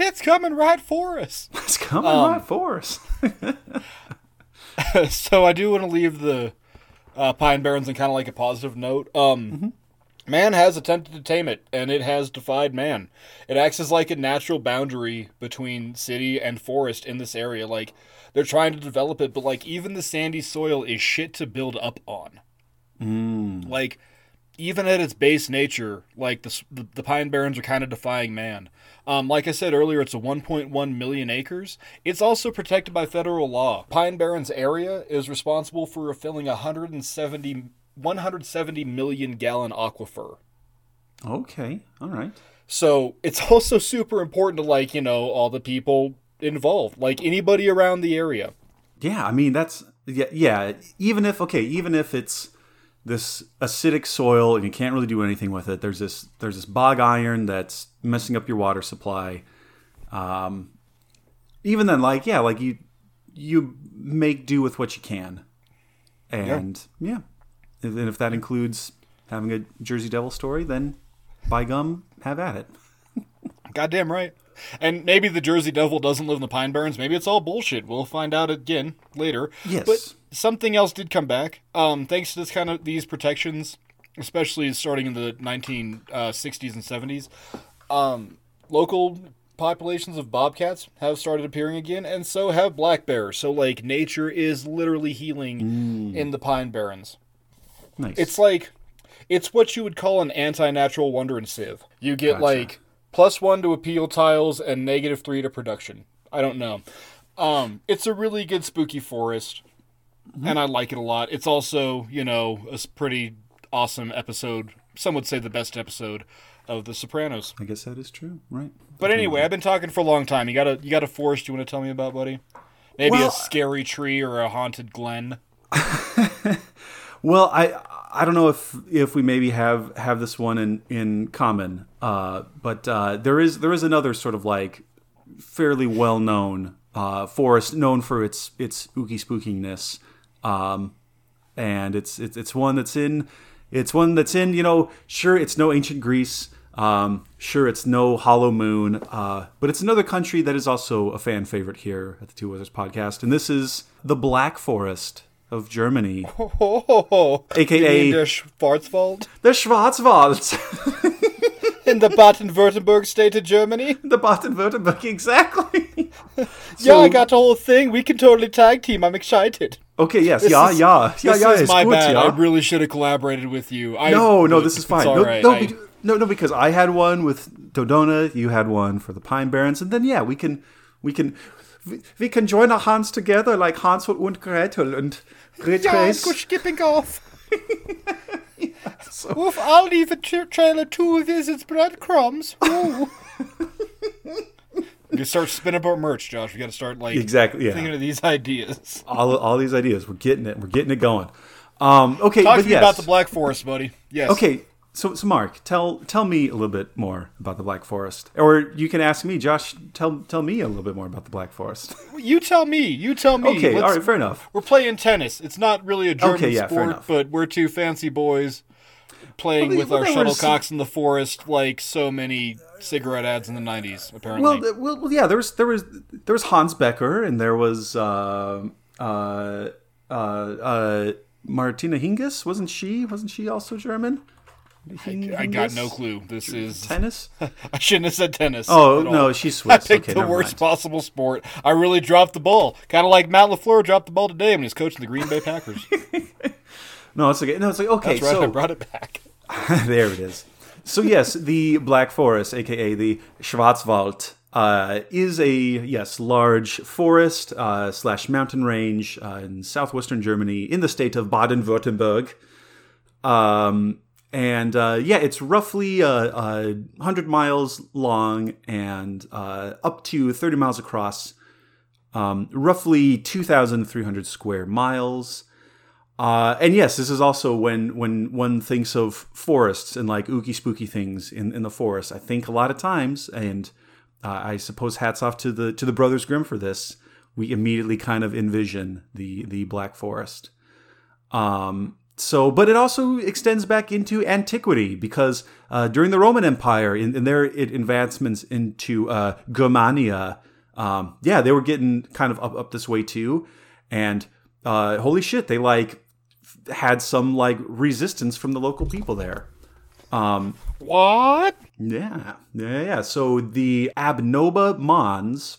Speaker 3: It's coming right for us.
Speaker 4: it's coming
Speaker 3: Um,
Speaker 4: right for us.
Speaker 3: so I do want to leave the uh, Pine Barrens on kind of like a positive note. Um, Man has attempted to tame it, and it has defied man. It acts as like a natural boundary between city and forest in this area. Like they're trying to develop it, but like even the sandy soil is shit to build up on. Like even at its base nature, like the, the the Pine Barrens are kind of defying man. Um, like I said earlier, it's a 1.1 million acres. It's also protected by federal law. Pine Barrens area is responsible for refilling 170 170 million gallon aquifer.
Speaker 4: Okay, all right.
Speaker 3: So it's also super important to like you know all the people involved, like anybody around the area.
Speaker 4: Yeah, I mean that's yeah, yeah. Even if okay, even if it's this acidic soil and you can't really do anything with it, there's this there's this bog iron that's messing up your water supply. Um, even then, like yeah, like you you make do with what you can, and yeah, and if that includes having a Jersey Devil story, then by gum, have at it.
Speaker 3: Goddamn right. And maybe the Jersey Devil doesn't live in the Pine Barrens. Maybe it's all bullshit. We'll find out again later.
Speaker 4: Yes.
Speaker 3: But something else did come back. Um, thanks to this kind of these protections, especially starting in the 1960s and 70s. Um, local populations of bobcats have started appearing again, and so have black bears. So like nature is literally healing in the Pine Barrens.
Speaker 4: Nice.
Speaker 3: It's like it's what you would call an anti-natural wonder in Civ. You get
Speaker 4: Gotcha.
Speaker 3: like plus one to appeal tiles and negative three to production. I don't know. Um, it's a really good spooky forest, and I like it a lot. It's also you know a pretty awesome episode. Some would say the best episode of The Sopranos.
Speaker 4: I guess that is true, right?
Speaker 3: But anyway, I've been talking for a long time. You got a you got a forest you want to tell me about, buddy? Maybe
Speaker 4: Well-
Speaker 3: a scary tree or a haunted glen.
Speaker 4: Well, I I don't know if if we maybe have have this one in in common, uh, but uh, there is there is another sort of like fairly well known uh, forest known for its its ooky spookiness, um, and it's it's it's one that's in it's one that's in you know sure it's no ancient Greece. Um, sure, it's no Hollow Moon, uh, but it's another country that is also a fan favorite here at the Two Wizards podcast, and this is the Black Forest of Germany.
Speaker 3: oh, ho ho!
Speaker 4: AKA
Speaker 3: der Schwarzwald.
Speaker 4: the Schwarzwald,
Speaker 3: in the Baden-Württemberg state of Germany.
Speaker 4: the Baden-Württemberg, exactly.
Speaker 3: yeah, I got the whole thing. We can totally tag team. I'm excited.
Speaker 4: Okay, yes,
Speaker 3: This
Speaker 4: yeah,
Speaker 3: is-
Speaker 4: yeah, yeah,
Speaker 3: this
Speaker 4: yeah.
Speaker 3: is my
Speaker 4: good,
Speaker 3: bad.
Speaker 4: yeah.
Speaker 3: I really should have collaborated with you. I,
Speaker 4: no, no, this is fine. No,
Speaker 3: right.
Speaker 4: no,
Speaker 3: I-
Speaker 4: no, no, because I had one with Dodona, you had one for the Pine Barrens, and then yeah, we can, we can, we, we can join our hands together like Hansel und Gretel and Gretel.
Speaker 3: yeah, good skipping off. Oof, I'll leave a tra- trail of two visits breadcrumbs. Ooh. you start spinning up merch, Josh. We got to start like
Speaker 4: Exactly, yeah.
Speaker 3: thinking of these ideas.
Speaker 4: all, all these ideas, we're getting it, we're getting it going. Um, okay,
Speaker 3: Talk
Speaker 4: but
Speaker 3: to me
Speaker 4: yes.
Speaker 3: about the Black Forest, buddy. Yes.
Speaker 4: Okay, so so Mark, tell tell me a little bit more about the Black Forest, or you can ask me, Josh. Tell tell me a little bit more about the Black Forest.
Speaker 3: You tell me. You tell me.
Speaker 4: okay,
Speaker 3: Let's-
Speaker 4: all right, fair enough.
Speaker 3: We're playing tennis. It's not really a German
Speaker 4: Okay, yeah,
Speaker 3: sport, but we're two fancy boys playing
Speaker 4: Well,
Speaker 3: with
Speaker 4: well,
Speaker 3: our shuttlecocks in the forest like so many cigarette ads in the 90s, apparently.
Speaker 4: Well, well, well, yeah. There was there was there was Hans Becker, and there was uh, uh, uh, uh, Martina Hingis. Wasn't she? Wasn't she also German? Hing-
Speaker 3: I got no clue. This is.
Speaker 4: Tennis?
Speaker 3: I shouldn't have said tennis.
Speaker 4: Oh no, she's Swiss.
Speaker 3: I picked
Speaker 4: okay,
Speaker 3: the worst
Speaker 4: mind.
Speaker 3: possible sport. I really dropped the ball. Kind of like Matt LaFleur dropped the ball today when he's coaching the Green Bay Packers.
Speaker 4: No, it's okay. No, it's like okay.
Speaker 3: That's right.
Speaker 4: so
Speaker 3: I brought it back.
Speaker 4: there it is. So yes, the Black Forest, aka the Schwarzwald, uh, is a yes large forest uh, slash mountain range uh, in southwestern Germany in the state of Baden-Württemberg. Um, and uh, yeah, it's roughly uh, uh, 100 miles long and uh, up to 30 miles across. Um, roughly 2,300 square miles. Uh, and yes, this is also when when one thinks of forests and like ooky spooky things in, in the forest. I think a lot of times, and uh, I suppose hats off to the to the Brothers Grimm for this. We immediately kind of envision the the Black Forest. Um, so, but it also extends back into antiquity because uh, during the Roman Empire, in, in their advancements into uh, Germania, um, yeah, they were getting kind of up, up this way too. And uh, holy shit, they like had some like resistance from the local people there. Um,
Speaker 3: What?
Speaker 4: yeah, yeah, yeah. So the Abnoba Mons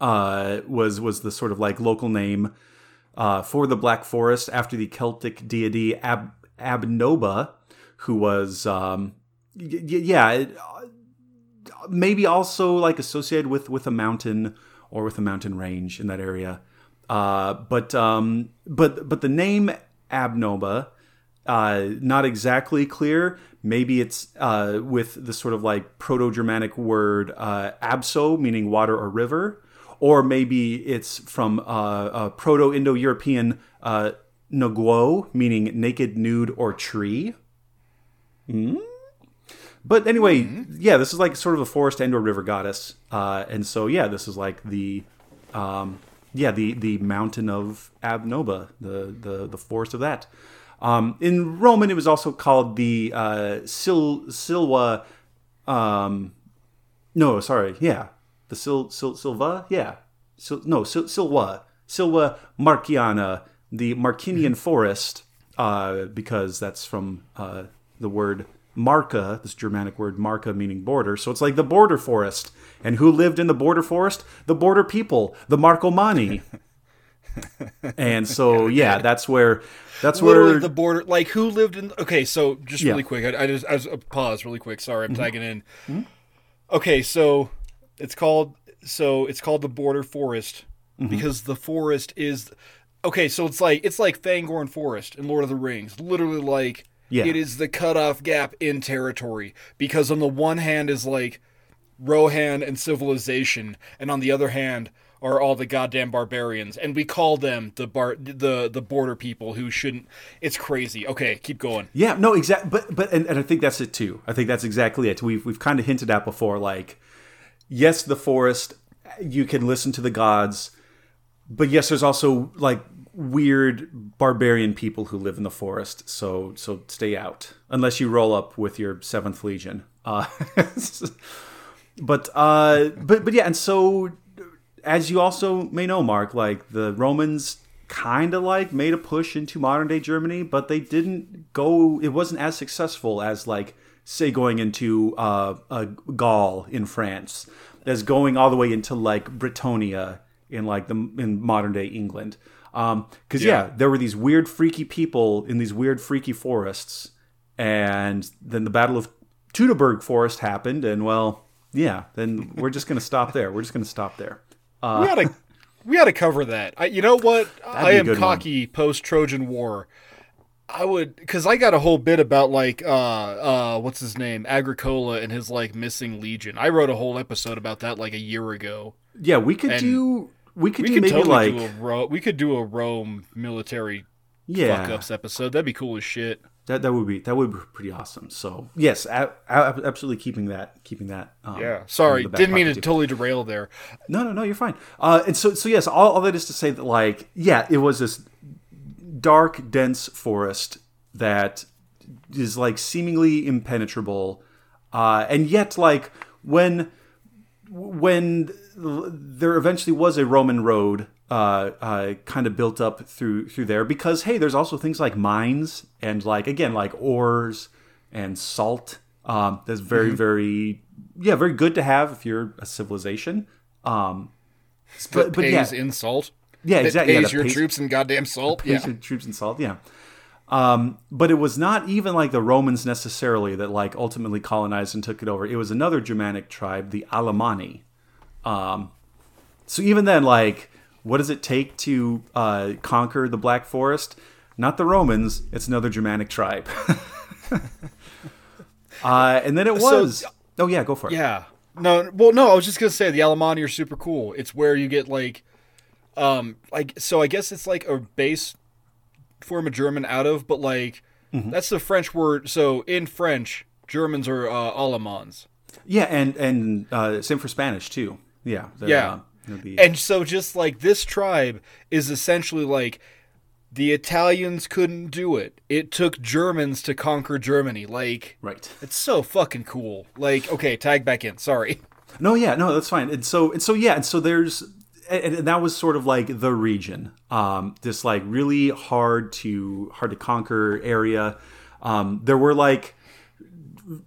Speaker 4: uh, was was the sort of like local name uh, for the Black Forest after the Celtic deity Ab- Abnoba, who was um, y- y- yeah, it, uh, maybe also like associated with with a mountain or with a mountain range in that area. Uh, but um, but but the name Abnoba uh, not exactly clear. Maybe it's uh, with the sort of like Proto Germanic word uh, abso, meaning water or river, or maybe it's from uh, uh, Proto Indo European uh, naguo, meaning naked, nude, or tree. Hmm? But anyway, yeah, this is like sort of a forest and or river goddess, uh, and so yeah, this is like the, um, yeah, the the mountain of Abnoba, the the the forest of that. Um, in Roman, it was also called the uh, Sil Silva. Um, no, sorry, yeah, the Sil, Sil Silva, yeah, Sil, no Sil, Silva Silva Marciana, the Marcinian forest, uh, because that's from uh, the word Marca, this Germanic word Marca meaning border. So it's like the border forest. And who lived in the border forest? The border people, the Marcomanni. and so yeah, that's where that's
Speaker 3: Literally
Speaker 4: where
Speaker 3: the border. Like who lived in? Okay, so just
Speaker 4: Yeah.
Speaker 3: really quick. I, I just I just uh, pause really quick. Sorry, I'm tagging in.
Speaker 4: Mm-hmm.
Speaker 3: Okay, so it's called so it's called the border forest
Speaker 4: Mm-hmm.
Speaker 3: because the forest is okay. So it's like it's like Fangorn Forest in Lord of the Rings. Literally, like
Speaker 4: Yeah.
Speaker 3: it is the cutoff gap in territory because on the one hand is like Rohan and civilization, and on the other hand are all the goddamn barbarians, and we call them the bar the the border people who shouldn't. It's crazy. Okay, keep going.
Speaker 4: Yeah, no, exactly. But but and, and I think that's it too. I think that's exactly it. We've we've kind of hinted at before. Like, yes, the forest. You can listen to the gods, but yes, there's also like weird barbarian people who live in the forest. So so stay out unless you roll up with your seventh legion. Uh, but uh, but but yeah, and so as you also may know, Mark, like the Romans kind of like made a push into modern day Germany, but they didn't go. It wasn't as successful as like say going into uh, Gaul in France, as going all the way into like Britannia in like the in modern day England. Because yeah.
Speaker 3: Yeah.
Speaker 4: there were these weird, freaky people in these weird, freaky forests, and then the Battle of Teutoburg Forest happened, and well, yeah, then we're just gonna stop there. We're just gonna stop there. Uh,
Speaker 3: we gotta we gotta cover that. I, you know what? I am cocky post Trojan War. I would because I got a whole bit about like uh uh what's his name Agricola and his like missing legion. I wrote a whole episode about that like a year ago.
Speaker 4: Yeah, we could
Speaker 3: And
Speaker 4: do. We could
Speaker 3: We
Speaker 4: do
Speaker 3: could
Speaker 4: maybe
Speaker 3: totally
Speaker 4: like
Speaker 3: do a Ro- we could do a Rome military fuck ups episode. That'd be cool as shit.
Speaker 4: That that would be that would be pretty awesome. So yes, a, a- absolutely keeping that keeping that. Um,
Speaker 3: Yeah. Sorry,
Speaker 4: in the back
Speaker 3: didn't mean to
Speaker 4: too.
Speaker 3: totally derail there.
Speaker 4: No, no, no, you're fine. Uh, and so so yes, all, all that is to say that like yeah, it was this dark, dense forest that is like seemingly impenetrable, uh, and yet like when when there eventually was a Roman road uh, uh, kind of built up through through there because hey, there's also things like mines and like again like ores and salt. Um, that's very very yeah very good to have if you're a civilization. Um,
Speaker 3: But,
Speaker 4: but, but yeah,
Speaker 3: in salt.
Speaker 4: yeah,
Speaker 3: That
Speaker 4: exactly. yeah,
Speaker 3: pays
Speaker 4: that
Speaker 3: your
Speaker 4: pays-
Speaker 3: troops in goddamn salt.
Speaker 4: pays
Speaker 3: Yeah.
Speaker 4: your troops in salt. Yeah. Um, but it was not even like the Romans necessarily that like ultimately colonized and took it over. It was another Germanic tribe, the Alemanni. Um, so even then, like, what does it take to uh, conquer the Black Forest? Not the Romans. It's another Germanic tribe. uh, and then it
Speaker 3: So-
Speaker 4: was. oh yeah, go for it.
Speaker 3: Yeah. No, well, no, I was just gonna say the Alemanni are super cool. It's where you get like, um, like so. I guess it's like a base form of German out of, but like
Speaker 4: Mm-hmm.
Speaker 3: that's the French word. So in French, Germans are uh, Allemands.
Speaker 4: Yeah, and and uh, same for Spanish too. Yeah.
Speaker 3: Yeah.
Speaker 4: uh, the-
Speaker 3: And so just like this tribe is essentially like the Italians couldn't do it. It took Germans to conquer Germany. Like
Speaker 4: right.
Speaker 3: it's so fucking cool. Like okay, tag back in. Sorry.
Speaker 4: No, yeah, no, that's fine. And so, and so, yeah, and so there's, and, that was sort of like the region, um, this like really hard to hard to conquer area. Um, there were like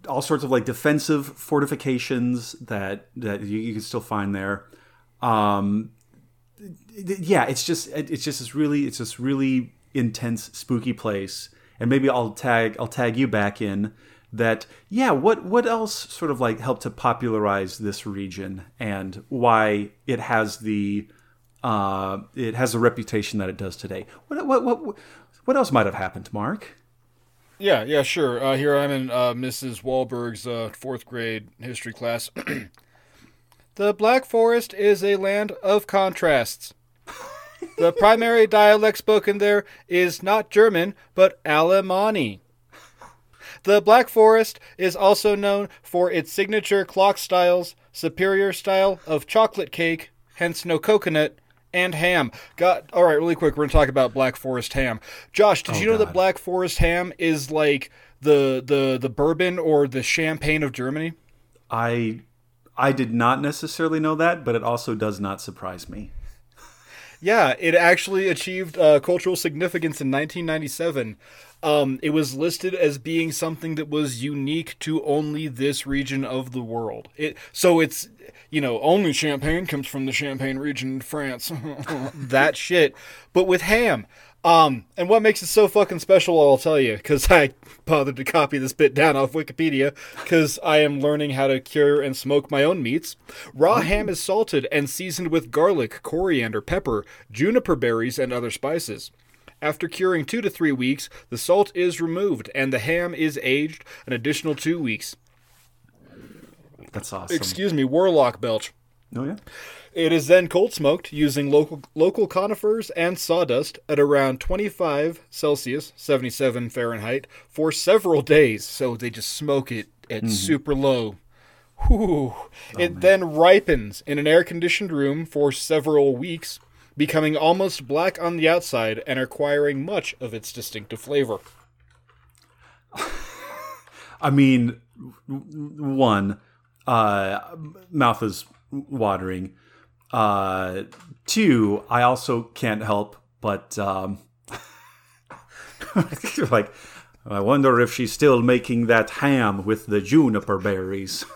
Speaker 4: all sorts of like defensive fortifications that that you, you can still find there. Um, yeah, it's just it- it's just this really it's this really intense spooky place. And maybe I'll tag I'll tag you back in that yeah, what what else sort of like helped to popularize this region and why it has the uh it has the reputation that it does today. What what what what else might have happened, Mark?
Speaker 3: Yeah, yeah, sure. Uh, here I'm in uh, Mrs. Wahlberg's uh, fourth grade history class. the Black Forest is a land of contrasts. the primary dialect spoken there is not German, but Alemanni. The Black Forest is also known for its signature clock styles, superior style of chocolate cake, hence no coconut, and ham. Got all right, really quick. We're gonna talk about Black Forest ham. Josh, did oh, you know that Black Forest ham is like the the the bourbon or the champagne of Germany?
Speaker 4: I I did not necessarily know that, but it also does not surprise me.
Speaker 3: Yeah, it actually achieved uh, cultural significance in 1997. Um, it was listed as being something that was unique to only this region of the world. It so it's you know only champagne comes from the Champagne region in France. that shit, but with ham. Um, and what makes it so fucking special, I'll tell you, because I bothered to copy this bit down off Wikipedia, because I am learning how to cure and smoke my own meats. Raw ham is salted and seasoned with garlic, coriander, pepper, juniper berries, and other spices. After curing two to three weeks, the salt is removed and the ham is aged an additional two weeks.
Speaker 4: That's awesome.
Speaker 3: Excuse me, Warlock Belch.
Speaker 4: oh yeah.
Speaker 3: It is then cold smoked using local local conifers and sawdust at around 25 Celsius, 77 Fahrenheit, for several days. So they just smoke it at super low. Whew. it then ripens in an air conditioned room for several weeks, becoming almost black on the outside and acquiring much of its distinctive flavor.
Speaker 4: I mean, one, uh, mouth is watering. Uh, two, I also can't help but um, like, I wonder if she's still making that ham with the juniper berries.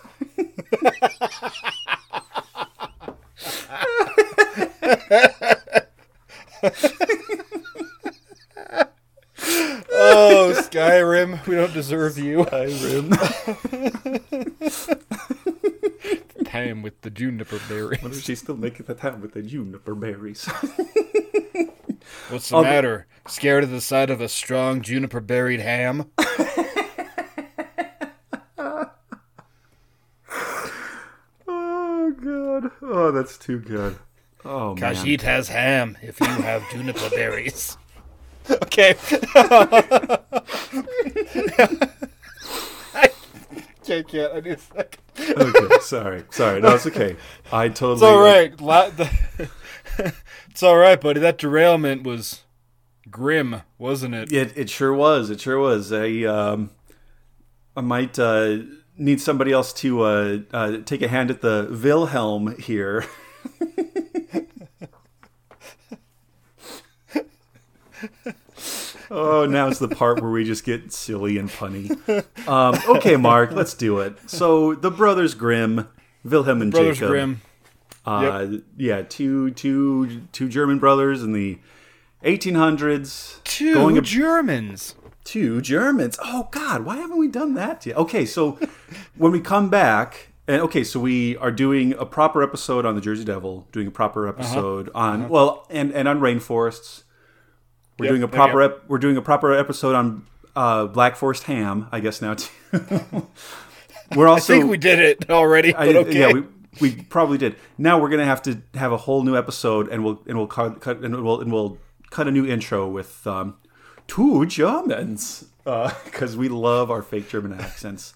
Speaker 3: Oh, Skyrim, we don't deserve you. Ham with the juniper berry.
Speaker 4: wonder if she's still making that ham with the juniper berries.
Speaker 3: What's the matter? Scared of the sight of a strong juniper berried ham?
Speaker 4: oh god! Oh, that's too good. Oh man!
Speaker 3: Khajiit has ham if you have juniper berries. Okay. I can't, can't. I need a second.
Speaker 4: okay, sorry, sorry. No, it's okay. I totally.
Speaker 3: It's all right. La- the- it's all right, buddy. That derailment was grim, wasn't it?
Speaker 4: It it sure was. It sure was. I um, I might uh, need somebody else to uh, uh, take a hand at the Wilhelm here. oh, now's the part where we just get silly and punny. Um, okay, Mark, let's do it. So the brothers Grimm, Wilhelm and
Speaker 3: Brothers
Speaker 4: Jacob.
Speaker 3: Grimm.
Speaker 4: Uh, Yeah, two two two German brothers in the 1800s.
Speaker 3: Two
Speaker 4: ab-
Speaker 3: Germans.
Speaker 4: two Germans. Oh God, why haven't we done that yet? Okay, so when we come back, and okay, so we are doing a proper episode on the Jersey Devil, doing a proper
Speaker 3: Uh-huh.
Speaker 4: episode on well, and and on rainforests. We're
Speaker 3: Yep,
Speaker 4: doing a proper
Speaker 3: yep.
Speaker 4: ep- we're doing a proper episode on uh, Black Forest ham, I guess now too. we're also
Speaker 3: I think we did it already,
Speaker 4: I-
Speaker 3: but okay.
Speaker 4: Yeah, we, we probably did. Now we're gonna have to have a whole new episode, and we'll and we'll cut, cut and we'll and we'll cut a new intro with um, two Germans because we love our fake German accents.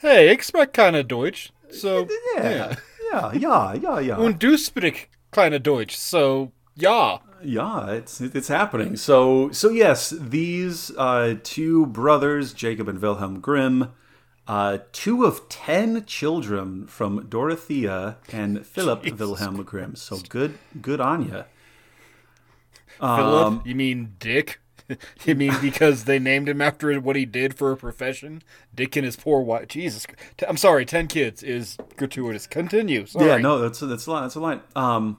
Speaker 3: Hey, ich spreche keine Deutsch, so
Speaker 4: Yeah, yeah, yeah, yeah, yeah.
Speaker 3: und du sprichst keine Deutsch, so ja.
Speaker 4: Yeah, it's it's happening. So so yes, these uh, two brothers, Jacob and Wilhelm Grimm, uh, two of ten children from Dorothea and Philip Wilhelm Grimm. So good good on you.
Speaker 3: Philip, you mean Dick? you mean because they named him after what he did for a profession? Dick and his poor wife. Jesus, I'm sorry. Ten kids is gratuitous. Continue. Sorry.
Speaker 4: Yeah, no, that's that's a lot. That's a line. Um,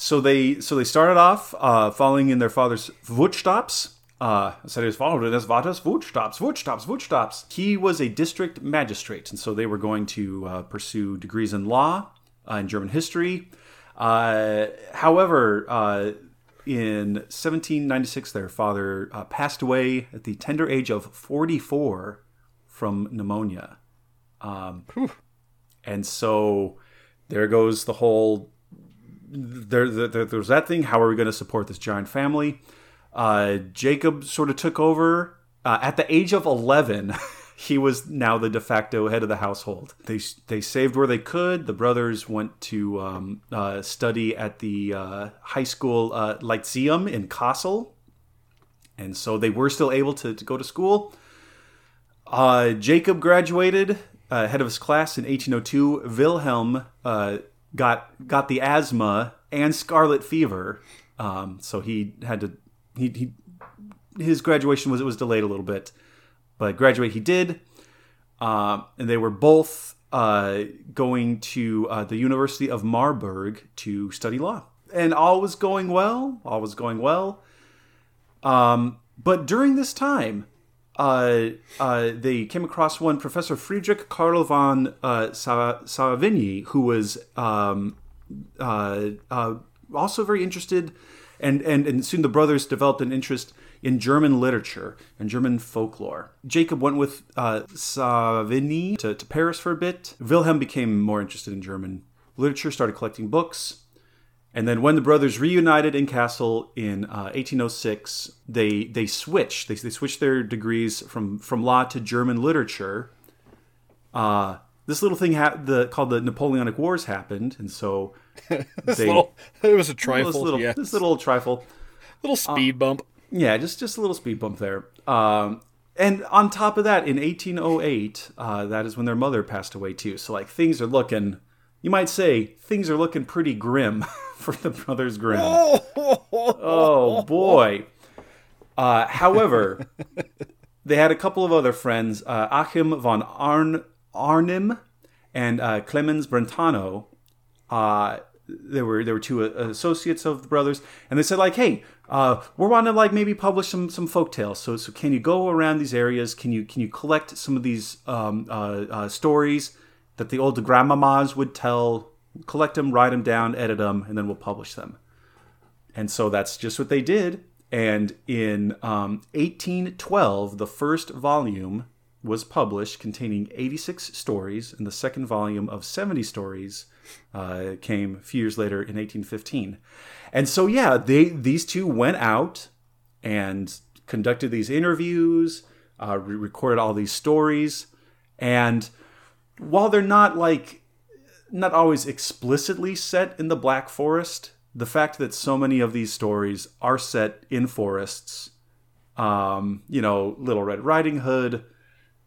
Speaker 4: so they so they started off uh, following in their father's footsteps. Uh, said he was followed in his father's footsteps, footsteps, footsteps. He was a district magistrate, and so they were going to uh, pursue degrees in law uh, and German history. Uh, however, uh, in 1796, their father uh, passed away at the tender age of 44 from pneumonia. Um, and so there goes the whole there, there, there's that thing. How are we going to support this giant family? Uh, Jacob sort of took over uh, at the age of 11. he was now the de facto head of the household. They they saved where they could. The brothers went to um, uh, study at the uh, high school uh, Lyceum in Kassel, and so they were still able to, to go to school. Uh, Jacob graduated uh, head of his class in 1802. Wilhelm uh, got got the asthma and scarlet fever, um, so he had to he, he his graduation was it was delayed a little bit, but graduate he did, um, and they were both uh, going to uh, the University of Marburg to study law, and all was going well. All was going well. Um, but during this time, uh, uh, they came across one Professor Friedrich Karl von uh, Savigny, who was um, uh, uh, also very interested, and, and, and soon the brothers developed an interest in German literature and German folklore. Jacob went with Savigny to, to Paris for a bit. Wilhelm became more interested in German literature, started collecting books. And then when the brothers reunited in Kassel in uh, 1806, they they switched. They, they switched their degrees from from law to German literature. Uh, this little thing ha- the called the Napoleonic Wars happened, and so
Speaker 3: This
Speaker 4: they
Speaker 3: little, it was a trifle.
Speaker 4: this little
Speaker 3: yeah.
Speaker 4: this little trifle.
Speaker 3: little speed bump.
Speaker 4: Yeah, just just a little speed bump there. Um, and on top of that, in 1808, uh, that is when their mother passed away too. So like things are looking, you might say, things are looking pretty grim for the brothers Grimm. Oh boy. Uh, however, they had a couple of other friends, uh, Achim von Arn Arnim and uh, Clemens Brentano. Uh, there were there were two uh, associates of the brothers, and they said like, "Hey, uh, we're wanting to like maybe publish some some folk tales. So so can you go around these areas? Can you can you collect some of these um, uh, uh, stories that the old grandmamas would tell? Collect them, write them down, edit them, and then we'll publish them." And so that's just what they did. And in um, 1812, the first volume was published containing 86 stories, and the second volume of 70 stories uh, came a few years later in 1815. And so, yeah, they these two went out and conducted these interviews, uh, recorded all these stories, and while they're not like not always explicitly set in the Black Forest, the fact that so many of these stories are set in forests, um, you know, Little Red Riding Hood,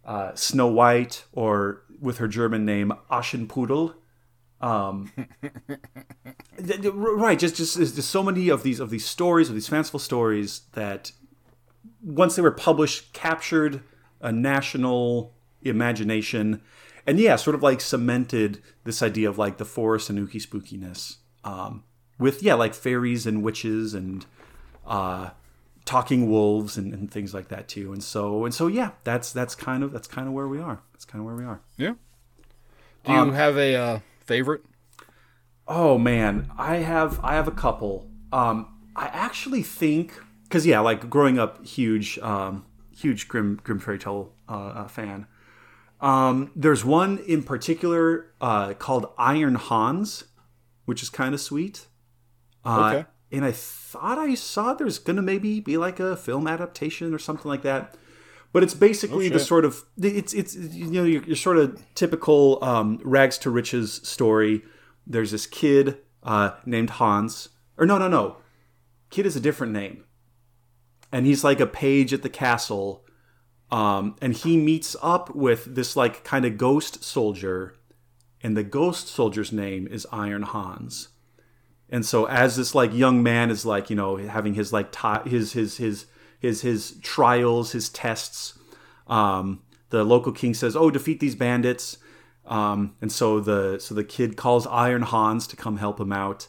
Speaker 4: uh, Snow White, or with her German name Aschenputtel. Um, th- th- right, just just so many of these of these stories of these fanciful stories that once they were published captured a national imagination and yeah sort of like cemented this idea of like the forest and ooky spookiness um, with yeah like fairies and witches and uh, talking wolves and, and things like that too and so and so yeah that's that's kind of that's kind of where we are that's kind of where we are
Speaker 3: Yeah. Do you
Speaker 4: Um,
Speaker 3: have a uh, favorite?
Speaker 4: Oh man, I have I have a couple. Um, I actually think because yeah, like growing up, huge, um, huge Grimm Grimm fairy tale uh, uh, fan. Um, there's one in particular uh, called Iron Hans, which is kind of sweet. Uh,
Speaker 3: Okay.
Speaker 4: And I thought I saw there's gonna maybe be like a film adaptation or something like that. but it's basically the sort of it's it's you know your, your sort of typical um, rags to riches story. There's this kid uh, named Hans, or no, no, no, kid is a different name, and he's like a page at the castle, um, and he meets up with this like kind of ghost soldier, and the ghost soldier's name is Iron Hans. And so as this like young man is like, you know, having his like ti his his his his his trials, his tests, um, the local king says, "Oh, defeat these bandits." Um, and so the so the kid calls Iron Hans to come help him out.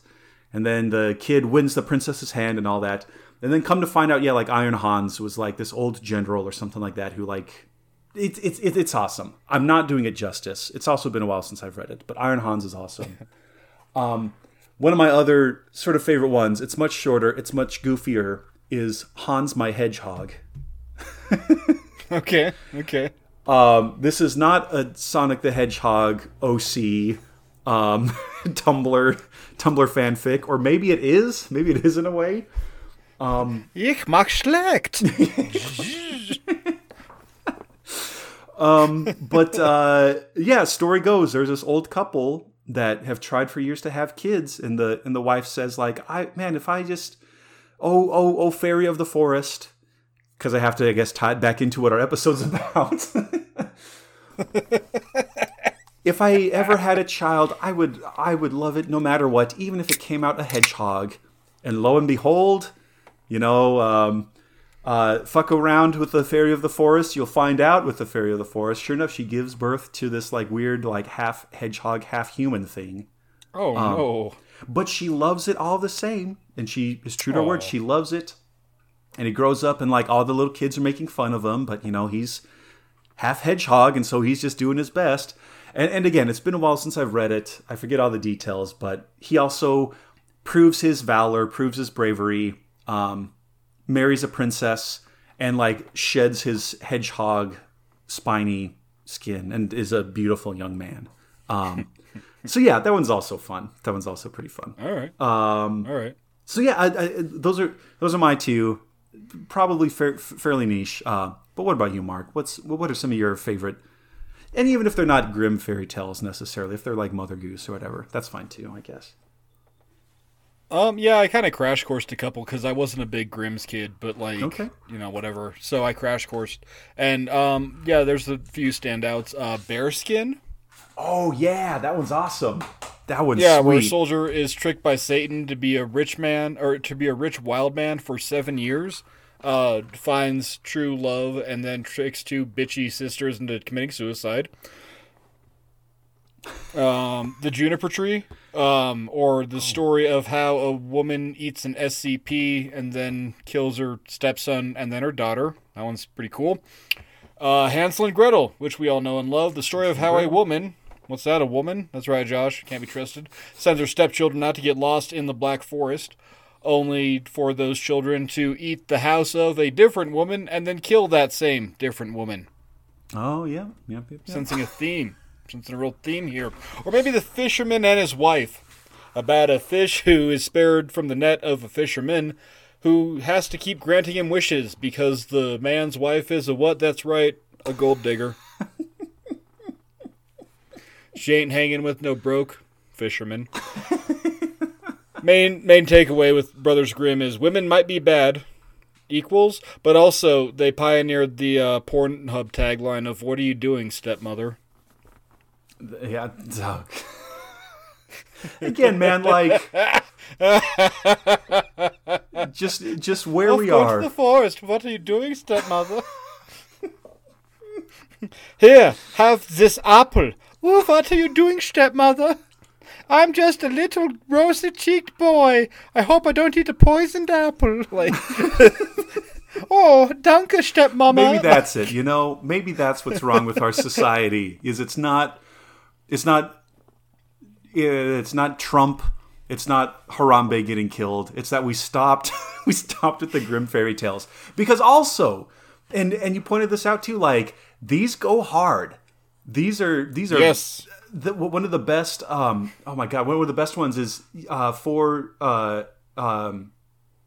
Speaker 4: And then the kid wins the princess's hand and all that. And then come to find out, yeah, like Iron Hans was like this old general or something like that who like it's it's it's awesome. I'm not doing it justice. It's also been a while since I've read it, but Iron Hans is awesome. um, one of my other sort of favorite ones. It's much shorter. It's much goofier. Is Hans my Hedgehog?
Speaker 3: Okay, okay.
Speaker 4: Um, this is not a Sonic the Hedgehog OC um, Tumblr Tumblr fanfic, or maybe it is. Maybe it is in a way.
Speaker 3: Ich mag schlecht.
Speaker 4: um, but uh, yeah, story goes there's this old couple that have tried for years to have kids, and the and the wife says like, I man, if I just oh oh oh fairy of the forest, because I have to I guess tie it back into what our episode's about. if I ever had a child, I would I would love it no matter what, even if it came out a hedgehog. And lo and behold, you know, um, uh, fuck around with the fairy of the forest. You'll find out with the fairy of the forest. Sure enough, she gives birth to this like weird, like half hedgehog, half human thing.
Speaker 3: Oh no.
Speaker 4: But she loves it all the same, and she is true to her word. She loves it, and he grows up, and like all the little kids are making fun of him, but you know he's half hedgehog, and so he's just doing his best. And, and again, it's been a while since I've read it. I forget all the details, but he also proves his valor, proves his bravery, um, marries a princess, and like sheds his hedgehog spiny skin, and is a beautiful young man. Um, so yeah, that one's also fun. That one's also pretty fun.
Speaker 3: All right.
Speaker 4: Um,
Speaker 3: All right.
Speaker 4: so yeah, I, I, those are those are my two, probably fair, fairly niche. Uh, but what about you, Mark? What's what are some of your favorite? And even if they're not Grimm fairy tales necessarily, if they're like Mother Goose or whatever, that's fine too, I guess.
Speaker 3: Um, yeah, I kind of crash coursed a couple because I wasn't a big Grimm's kid, but like,
Speaker 4: Okay.
Speaker 3: you know, whatever. So I crash coursed, and um, yeah, there's a few standouts. Uh, Bearskin,
Speaker 4: Oh yeah, that one's awesome. That one's
Speaker 3: yeah, where a soldier is tricked by Satan to be a rich man or to be a rich wild man for seven years. Uh, finds true love and then tricks two bitchy sisters into committing suicide. Um, the juniper tree, um, or the story of how a woman eats an SCP and then kills her stepson and then her daughter. That one's pretty cool. Uh, Hansel and Gretel, which we all know and love. The story of how a woman, what's that, a woman? That's right, Josh, can't be trusted, sends her stepchildren out to get lost in the Black Forest, only for those children to eat the house of a different woman and then kill that same different woman.
Speaker 4: oh yeah, yep, yep, yep.
Speaker 3: Sensing a theme, sensing a real theme here. Or maybe the fisherman and his wife, about a fish who is spared from the net of a fisherman who has to keep granting him wishes because the man's wife is a what? That's right, a gold digger. she ain't hanging with no broke fisherman. main main takeaway with Brothers Grimm is women might be bad, equals, but also they pioneered the uh, Pornhub tagline of "What are you doing, stepmother?"
Speaker 4: Yeah. Doug. Again, man, like just just where we
Speaker 3: Go to
Speaker 4: are.
Speaker 3: the forest. What are you doing, stepmother? Here, have this apple. Oh, what are you doing, stepmother? I'm just a little rosy-cheeked boy. I hope I don't eat a poisoned apple. Like, oh, danke, stepmama.
Speaker 4: maybe that's it you know maybe that's what's wrong with our society is it's not it's not it's not trump it's not harambe getting killed it's that we stopped we stopped at the Grimm fairy tales because also and and you pointed this out too like these go hard these are these are
Speaker 3: Yes.
Speaker 4: the, one of the best um oh my god one of the best ones is uh for uh um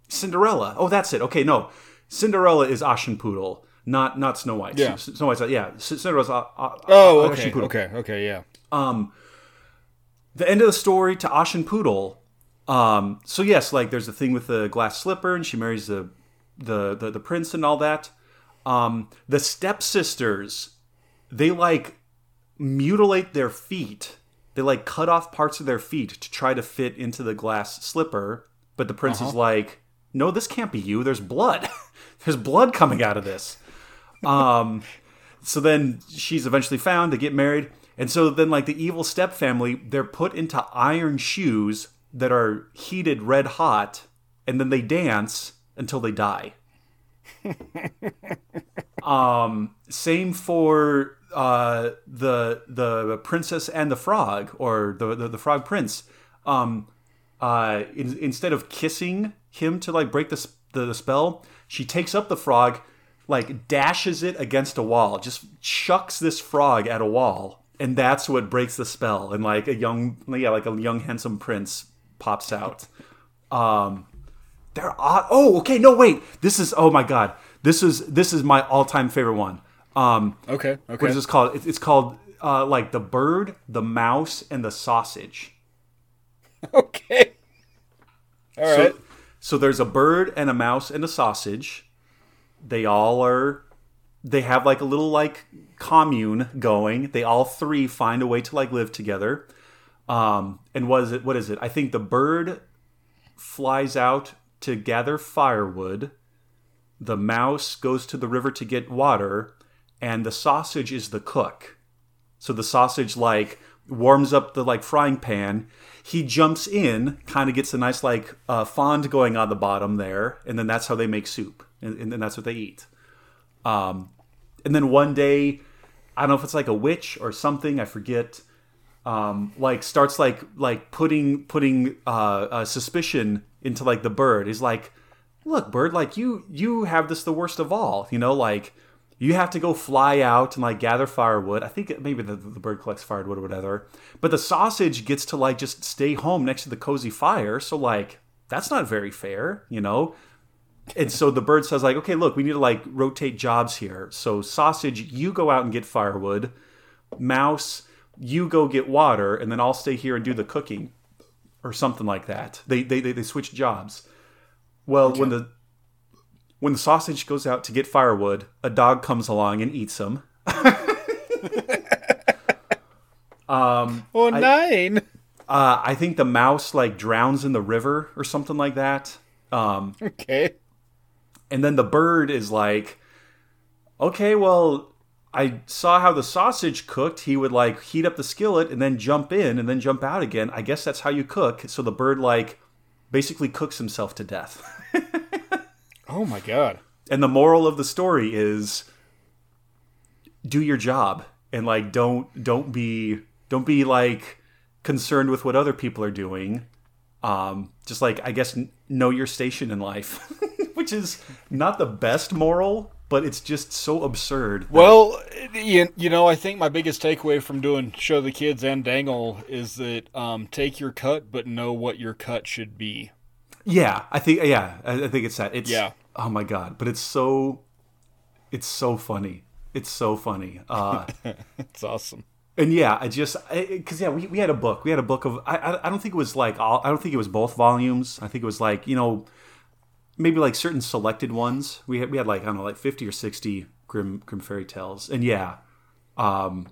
Speaker 4: Cinderella. Oh, that's it. Okay, no. Cinderella is Aschenputtel. not not Snow White.
Speaker 3: Yeah.
Speaker 4: Snow White's uh, yeah. Cinderella's uh, uh,
Speaker 3: Oh,
Speaker 4: uh,
Speaker 3: okay, okay, okay, yeah.
Speaker 4: The end of the story to Aschenputtel. Um, so yes, like there's a thing with the glass slipper, and she marries the the the, the prince and all that. Um, the stepsisters, they like mutilate their feet. They like cut off parts of their feet to try to fit into the glass slipper. But the prince is like, "No, this can't be you. There's blood. There's blood coming out of this." Um, so then she's eventually found. They get married, and so then like the evil step family, they're put into iron shoes that are heated red hot, and then they dance until they die. um, same for uh, the the princess and the frog, or the the, the frog prince. Um, uh, in, instead of kissing him to like break the, the the spell, she takes up the frog, like dashes it against a wall, just chucks this frog at a wall, and that's what breaks the spell. And like a young, yeah, like a young handsome prince pops out. Um, they're odd. Oh, okay. No, wait. This is. Oh my god. This is this is my all time favorite one. Um,
Speaker 3: Okay, okay.
Speaker 4: what is this called? It's, it's called uh, like the bird, the mouse, and the sausage.
Speaker 3: Okay. All right.
Speaker 4: So, so there's a bird and a mouse and a sausage. They all are. They have like a little like commune going. They all three find a way to like live together. Um, and what is it? What is it? I think the bird flies out to gather firewood. The mouse goes to the river to get water, and the sausage is the cook. So the sausage like warms up the like frying pan. He jumps in, kind of gets a nice like uh, fond going on the bottom there, and then that's how they make soup, and, and then that's what they eat. Um, and then one day, I don't know if it's like a witch or something, I forget. Um, like starts like like putting putting uh, uh, suspicion into like the bird. He's like, look, bird, like you you have this the worst of all. You know, like you have to go fly out and like gather firewood. I think maybe the, the bird collects firewood or whatever. But the sausage gets to like just stay home next to the cozy fire. So like that's not very fair, you know. And so the bird says like, okay, look, we need to like rotate jobs here. So sausage, you go out and get firewood. Mouse, you go get water, and then I'll stay here and do the cooking, or something like that. They they they, they switch jobs. Well, when the when the sausage goes out to get firewood, a dog comes along and eats him.
Speaker 3: Oh, nein.
Speaker 4: Uh, I think the mouse like drowns in the river or something like that. Um,
Speaker 3: Okay.
Speaker 4: And then the bird is like, okay, well, I saw how the sausage cooked. He would like heat up the skillet and then jump in and then jump out again. I guess that's how you cook. So the bird like basically cooks himself to death.
Speaker 3: Oh my god.
Speaker 4: and the moral of the story is do your job and like don't don't be don't be like concerned with what other people are doing um just like i guess know your station in life which is not the best moral but it's just so absurd
Speaker 3: Well, you, you know, I think my biggest takeaway from doing show the kids and dangle is that um, take your cut, but know what your cut should be.
Speaker 4: yeah i think yeah i, I think it's that it's
Speaker 3: Yeah.
Speaker 4: oh my god but it's so it's so funny it's so funny uh
Speaker 3: It's awesome.
Speaker 4: And yeah, I just because yeah, we, we had a book. We had a book of I, I I don't think it was like all I don't think it was both volumes. I think it was like you know maybe like certain selected ones. We had we had like I don't know like fifty or sixty Grimm Grimm fairy tales. And yeah, um,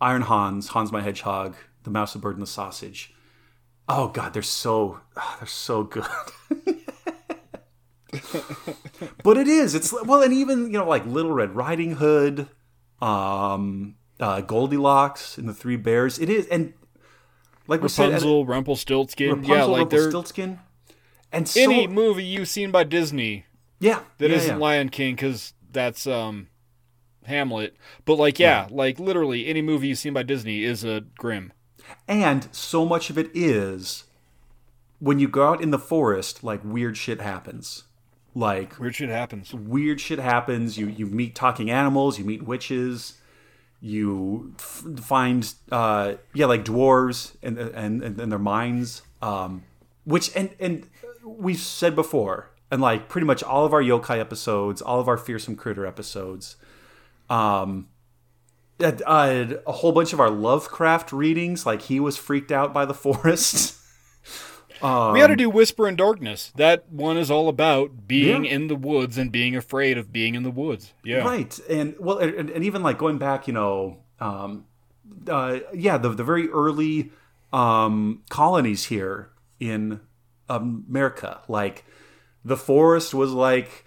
Speaker 4: Iron Hans, Hans my Hedgehog, the Mouse, the Bird, and the Sausage. Oh god, they're so ah, they're so good. but it is. It's well, and even you know like Little Red Riding Hood, um, uh, Goldilocks and the Three Bears. It is, and like we said,
Speaker 3: Rapunzel, Rumpelstiltskin.
Speaker 4: Rapunzel,
Speaker 3: yeah, like they're
Speaker 4: Rumpelstiltskin, and so
Speaker 3: any movie you've seen by Disney
Speaker 4: yeah,
Speaker 3: that
Speaker 4: yeah,
Speaker 3: not
Speaker 4: yeah.
Speaker 3: Lion King because that's um Hamlet. But like, yeah, like literally any movie you've seen by Disney is a Grimm,
Speaker 4: And so much of it is when you go out in the forest, like weird shit happens. Like
Speaker 3: Weird shit happens.
Speaker 4: weird shit happens. You you meet talking animals. You meet witches. You f- find uh, yeah, like dwarves and and and, and their minds. Um, which and and we've said before. and like pretty much all of our yokai episodes, all of our fearsome critter episodes. Um, uh, uh, a whole bunch of our Lovecraft readings, like he was freaked out by the forest.
Speaker 3: we had to do Whisper in Darkness. That one is all about being
Speaker 4: Yeah.
Speaker 3: in the woods and being afraid of being in the woods. Yeah.
Speaker 4: Right, and well, and, and even like going back, you know, um, uh, yeah, the the very early um, colonies here in America, like the forest was like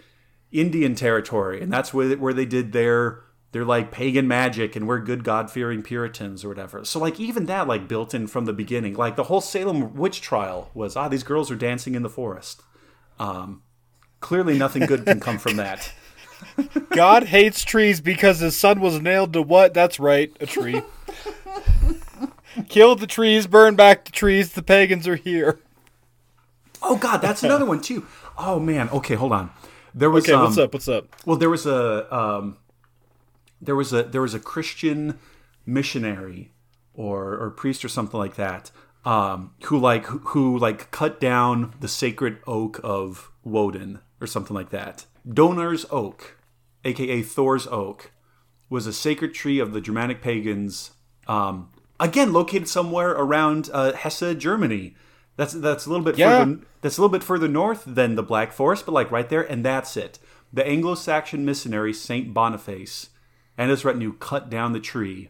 Speaker 4: Indian territory, and that's where where they did their their like pagan magic, and we're good God fearing Puritans or whatever. So like even that like built in from the beginning, like the whole Salem witch trial was ah these girls are dancing in the forest. Um, clearly, nothing good can come from that.
Speaker 3: God hates trees because his son was nailed to what? That's right, a tree. Kill the trees, burn back the trees. The pagans are here.
Speaker 4: Oh God, that's another one too. Oh man. Okay, hold on. There was
Speaker 3: Okay,
Speaker 4: um,
Speaker 3: what's up? What's up?
Speaker 4: Well, there was a um, there was a there was a Christian missionary or or priest or something like that um, who like who, who like cut down the sacred oak of Woden or something like that. Donar's oak, aka Thor's oak, was a sacred tree of the Germanic pagans. Um, again, located somewhere around uh, Hesse, Germany. That's that's a little bit
Speaker 3: Yeah.
Speaker 4: further. That's a little bit further north than the Black Forest, but like right there, and that's it. The Anglo-Saxon missionary Saint Boniface and his retinue cut down the tree,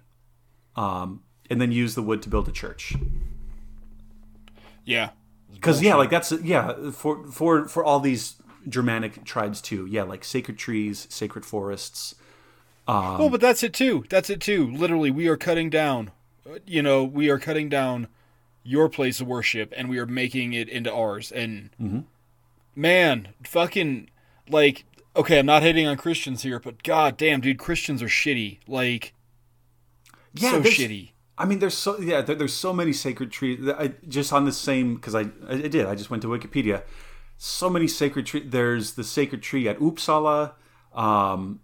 Speaker 4: um, and then used the wood to build a church.
Speaker 3: Yeah.
Speaker 4: Because yeah, like that's yeah for for for all these Germanic tribes too. Yeah, like sacred trees, sacred forests.
Speaker 3: oh, but that's it too. That's it too. Literally, we are cutting down. uh, You know, we are cutting down your place of worship, and we are making it into ours. And man, fucking like, okay, I'm not hating on Christians here, but god damn, dude, Christians are shitty. Like,
Speaker 4: Yeah,
Speaker 3: so shitty.
Speaker 4: I mean, there's so yeah, there, there's so many sacred trees. that I just on the same because I I did I just went to Wikipedia. So many sacred trees. There's the sacred tree at Uppsala. Um,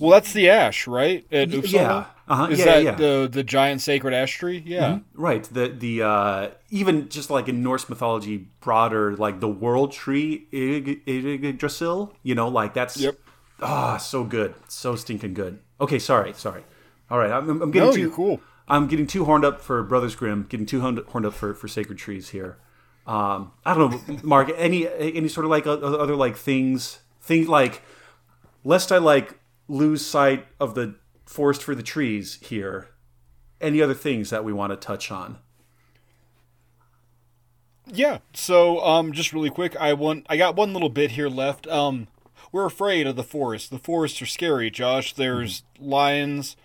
Speaker 3: Well, that's the ash, right? At Uppsala?
Speaker 4: yeah. Uh-huh.
Speaker 3: Is
Speaker 4: Yeah,
Speaker 3: that
Speaker 4: yeah. Mm-hmm.
Speaker 3: the the giant sacred ash tree? Yeah.
Speaker 4: right. The the uh, even just like in Norse mythology, broader like the world tree Yggdrasil. You know, like that's
Speaker 3: Yep.
Speaker 4: ah so good, so stinking good. Okay, sorry, sorry. All right, I'm, I'm getting
Speaker 3: No,
Speaker 4: too
Speaker 3: you're cool.
Speaker 4: I'm getting too horned up for Brothers Grimm. Getting too horned horned up for, for sacred trees here. Um, I don't know, Mark. Any any sort of like other like things things like lest I like lose sight of the forest for the trees here. Any other things that we want to touch on?
Speaker 3: Yeah. So, um, just really quick, I want I got one little bit here left. Um, we're afraid of the forest. The forests are scary, Josh. There's lions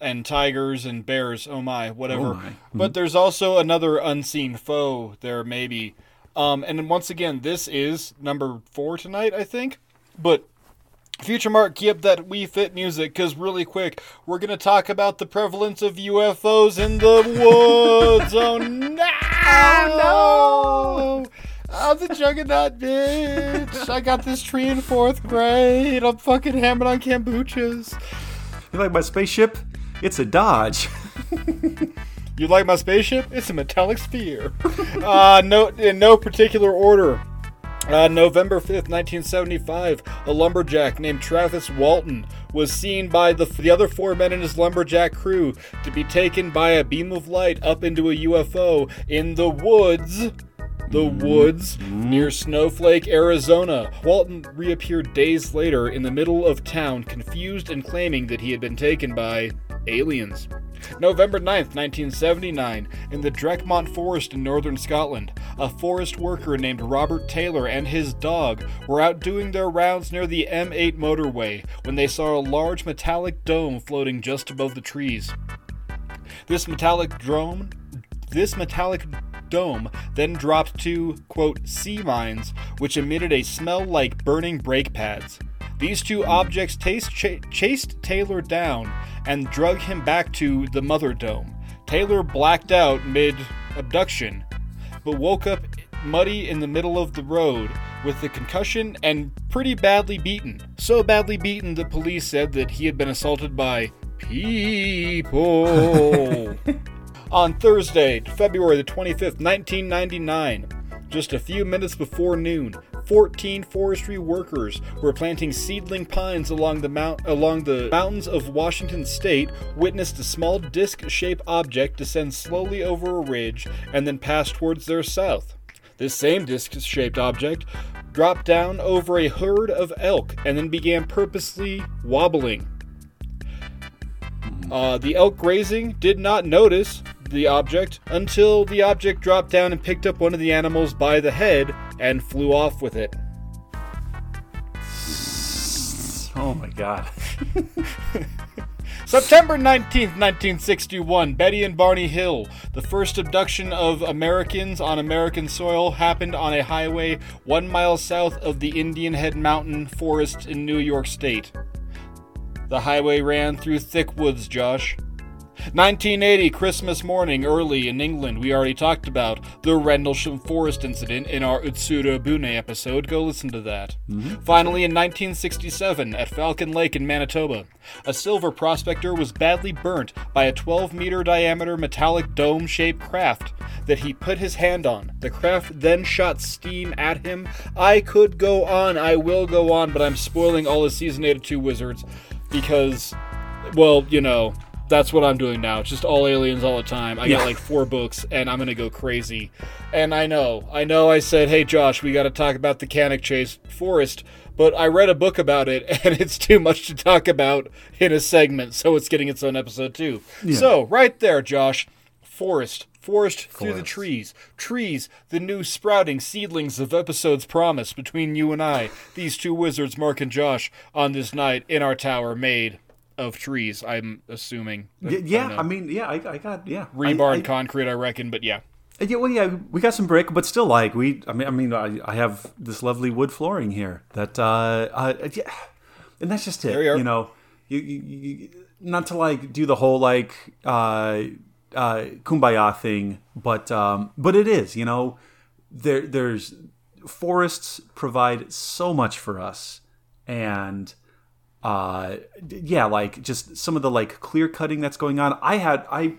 Speaker 3: and tigers and bears. Oh my, whatever.
Speaker 4: Oh my.
Speaker 3: But there's also another unseen foe there, maybe. Um, and then once again, this is number four tonight, I think. But Future Mark, keep that Wii Fit music, because really quick, we're going to talk about the prevalence of UFOs in the woods. oh no! Oh no! I'm the juggernaut, bitch. I got this tree in fourth grade. I'm fucking hammering on kombuchas.
Speaker 4: You like my spaceship? It's a Dodge.
Speaker 3: You like my spaceship? It's a metallic sphere. uh, no, in no particular order. Uh, November 5th, 1975, a lumberjack named Travis Walton was seen by the, the other four men in his lumberjack crew to be taken by a beam of light up into a UFO in the woods. The woods near Snowflake, Arizona. Walton reappeared days later in the middle of town, confused and claiming that he had been taken by aliens. November 9th, 1979, in the Dechmont Forest in northern Scotland, a forest worker named Robert Taylor and his dog were out doing their rounds near the M8 motorway when they saw a large metallic dome floating just above the trees. This metallic drone, this metallic dome then dropped two, quote, sea mines, which emitted a smell like burning brake pads. These two objects taste cha- chased Taylor down and drug him back to the mother dome. Taylor blacked out mid abduction, but woke up muddy in the middle of the road with a concussion and pretty badly beaten. So badly beaten that police said that he had been assaulted by people. On Thursday, February the 25th, 1999, just a few minutes before noon, 14 forestry workers were planting seedling pines along the mount along the mountains of Washington state witnessed a small disc-shaped object descend slowly over a ridge and then pass towards their south. This same disc-shaped object dropped down over a herd of elk and then began purposely wobbling. Uh, the elk grazing did not notice the object until the object dropped down and picked up one of the animals by the head and flew off with it.
Speaker 4: Oh my god.
Speaker 3: September 19th, 1961, Betty and Barney Hill. The first abduction of Americans on American soil happened on a highway one mile south of the Indian Head Mountain forest in New York State. The highway ran through thick woods, Josh. 1980, Christmas morning, early in England. We already talked about the Rendlesham Forest incident in our Utsuro Bune episode. Go listen to that. Mm-hmm. Finally, in 1967, at Falcon Lake in Manitoba, a silver prospector was badly burnt by a 12 meter diameter metallic dome shaped craft that he put his hand on. The craft then shot steam at him. I could go on, I will go on, but I'm spoiling all the Season 8 of Two Wizards because, well, you know, that's what I'm doing now. It's just all aliens all the time. I
Speaker 4: Yeah.
Speaker 3: got like four books and I'm going to go crazy. And I know, I know I said, hey, Josh, we got to talk about the Cannock Chase Forest, but I read a book about it and it's too much to talk about in a segment, so it's getting its own episode too. So, right there, Josh, forest. Forest through the trees. Trees, the new sprouting seedlings of episodes promised between you and I, these two wizards, Mark and Josh, on this night in our tower made of trees, I'm assuming.
Speaker 4: Y- yeah,
Speaker 3: know.
Speaker 4: I mean, yeah, I, I got yeah.
Speaker 3: rebar
Speaker 4: I,
Speaker 3: and concrete, I reckon, but yeah.
Speaker 4: Yeah, well, yeah, we got some brick, but still, like we, I mean, I mean, I, I have this lovely wood flooring here that, uh, uh yeah, and that's just it.
Speaker 3: There you are.
Speaker 4: You know, you, you, you not to like do the whole like uh, uh, kumbaya thing, but um, but it is. You know, there there's forests provide so much for us, and uh yeah like just some of the like clear cutting that's going on. I had i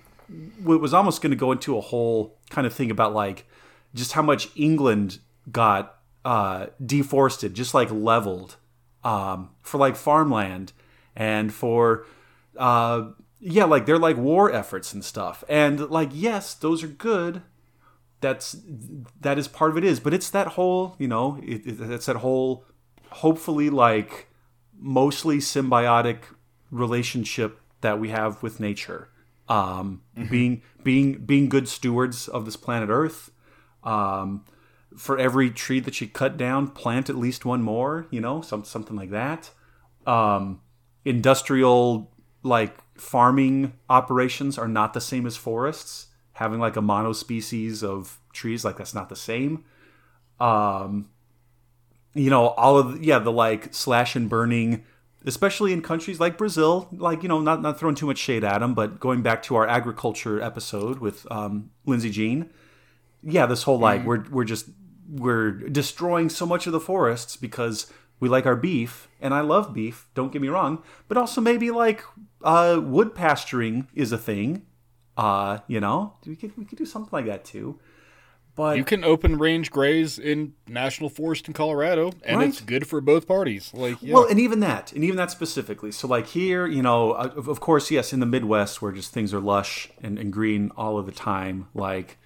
Speaker 4: was almost going to go into a whole kind of thing about like just how much england got uh deforested just like leveled um for like farmland and for uh yeah like they're like war efforts and stuff. And like yes those are good. That's that is part of it is but it's that whole you know it, it, it's that whole hopefully like mostly symbiotic relationship that we have with nature. Um, being being being good stewards of this planet earth um, for every tree that you cut down plant at least one more you know some, something like that. Um, industrial like farming operations are not the same as forests. Having like a monospecies of trees like that's not the same. Um you know all of the, yeah the like slash and burning especially in countries like brazil like you know not not throwing too much shade at them but going back to our agriculture episode with um lindsay jean. Yeah this whole like we're we're just we're destroying so much of the forests because we like our beef and i love beef don't get me wrong but also maybe like uh wood pasturing is a thing. Uh you know we could we could do something like that too but
Speaker 3: You can open range graze in national forest in Colorado, and
Speaker 4: Right.
Speaker 3: it's good for both parties. Like, yeah.
Speaker 4: Well, and even that, and even that specifically. So, like here, you know, uh, of, course, yes, in the Midwest where just things are lush and, and green all of the time, like,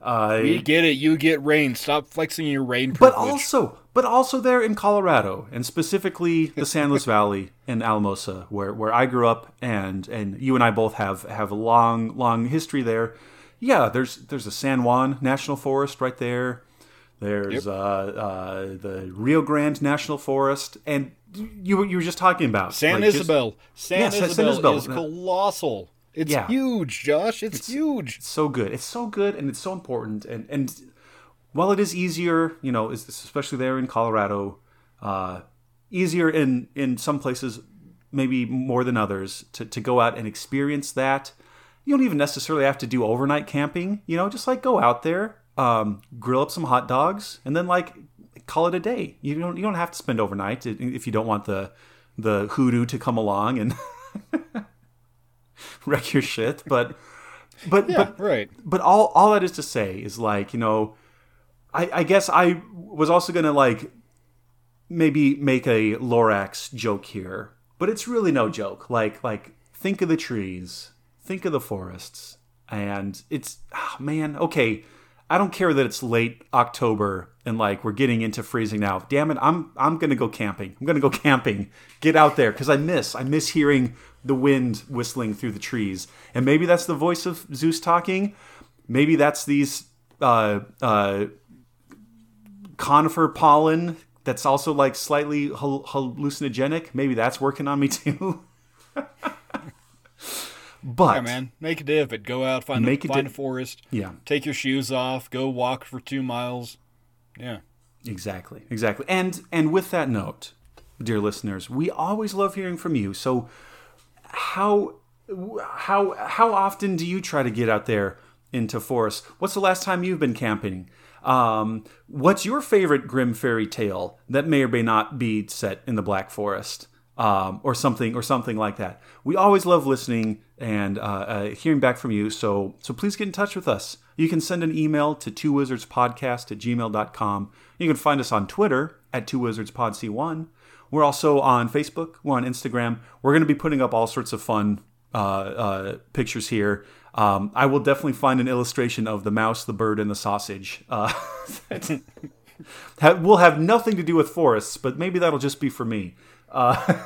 Speaker 4: uh,
Speaker 3: we get it. You get rain. Stop flexing your rain
Speaker 4: but also, but also there in Colorado, and specifically the San Luis Valley in Alamosa, where where I grew up, and and you and I both have have a long long history there. Yeah, there's there's a San Juan National Forest right there. There's uh, uh, the Rio Grande National Forest, and you were you were just talking about
Speaker 3: San
Speaker 4: like, just-
Speaker 3: Isabel. San,
Speaker 4: Yeah, San- San
Speaker 3: Isabel
Speaker 4: Isabel.
Speaker 3: is colossal. It's
Speaker 4: Yeah.
Speaker 3: huge, Josh. It's, huge.
Speaker 4: It's so good. It's so good, and it's so important. And and while it is easier, you know, especially there in Colorado, uh, easier in in some places, maybe more than others, to to go out and experience that. You don't even necessarily have to do overnight camping. You know, just like go out there, um, grill up some hot dogs, and then like call it a day. You don't you don't have to spend overnight if you don't want the the hoodoo to come along and wreck your shit. But but
Speaker 3: Yeah,
Speaker 4: but
Speaker 3: right.
Speaker 4: but all all that is to say is like you know I, I guess I was also gonna like maybe make a Lorax joke here, but it's really no joke. Like like think of the trees, think of the forests, and it's ah, man okay. I don't care that it's late October and like we're getting into freezing now. Damn it, I'm I'm gonna go camping. I'm gonna go camping. Get out there because I miss I miss hearing the wind whistling through the trees. And maybe that's the voice of Zeus talking. Maybe that's these uh, uh, conifer pollen that's also like slightly hallucinogenic. Maybe that's working on me too. but
Speaker 3: Yeah, man, make a day of it. Go out, find
Speaker 4: Make
Speaker 3: a,
Speaker 4: a
Speaker 3: find
Speaker 4: day-
Speaker 3: a forest.
Speaker 4: yeah,
Speaker 3: Take your shoes off. Go walk for two miles. Yeah.
Speaker 4: Exactly, exactly. And and with that note, dear listeners, we always love hearing from you. So how how how often do you try to get out there into forests? What's the last time you've been camping? Um, what's your favorite Grimm fairy tale that may or may not be set in the Black Forest? Um, or something, or something like that. We always love listening and uh, uh, hearing back from you. So, so please get in touch with us. You can send an email to two wizards podcast at gmail.com. You can find us on Twitter at two wizards pod c1. We're also on Facebook. We're on Instagram. We're going to be putting up all sorts of fun uh, uh, pictures here. Um, I will definitely find an illustration of the mouse, the bird, and the sausage. Uh, that will have nothing to do with forests, but maybe that'll just be for me. Uh,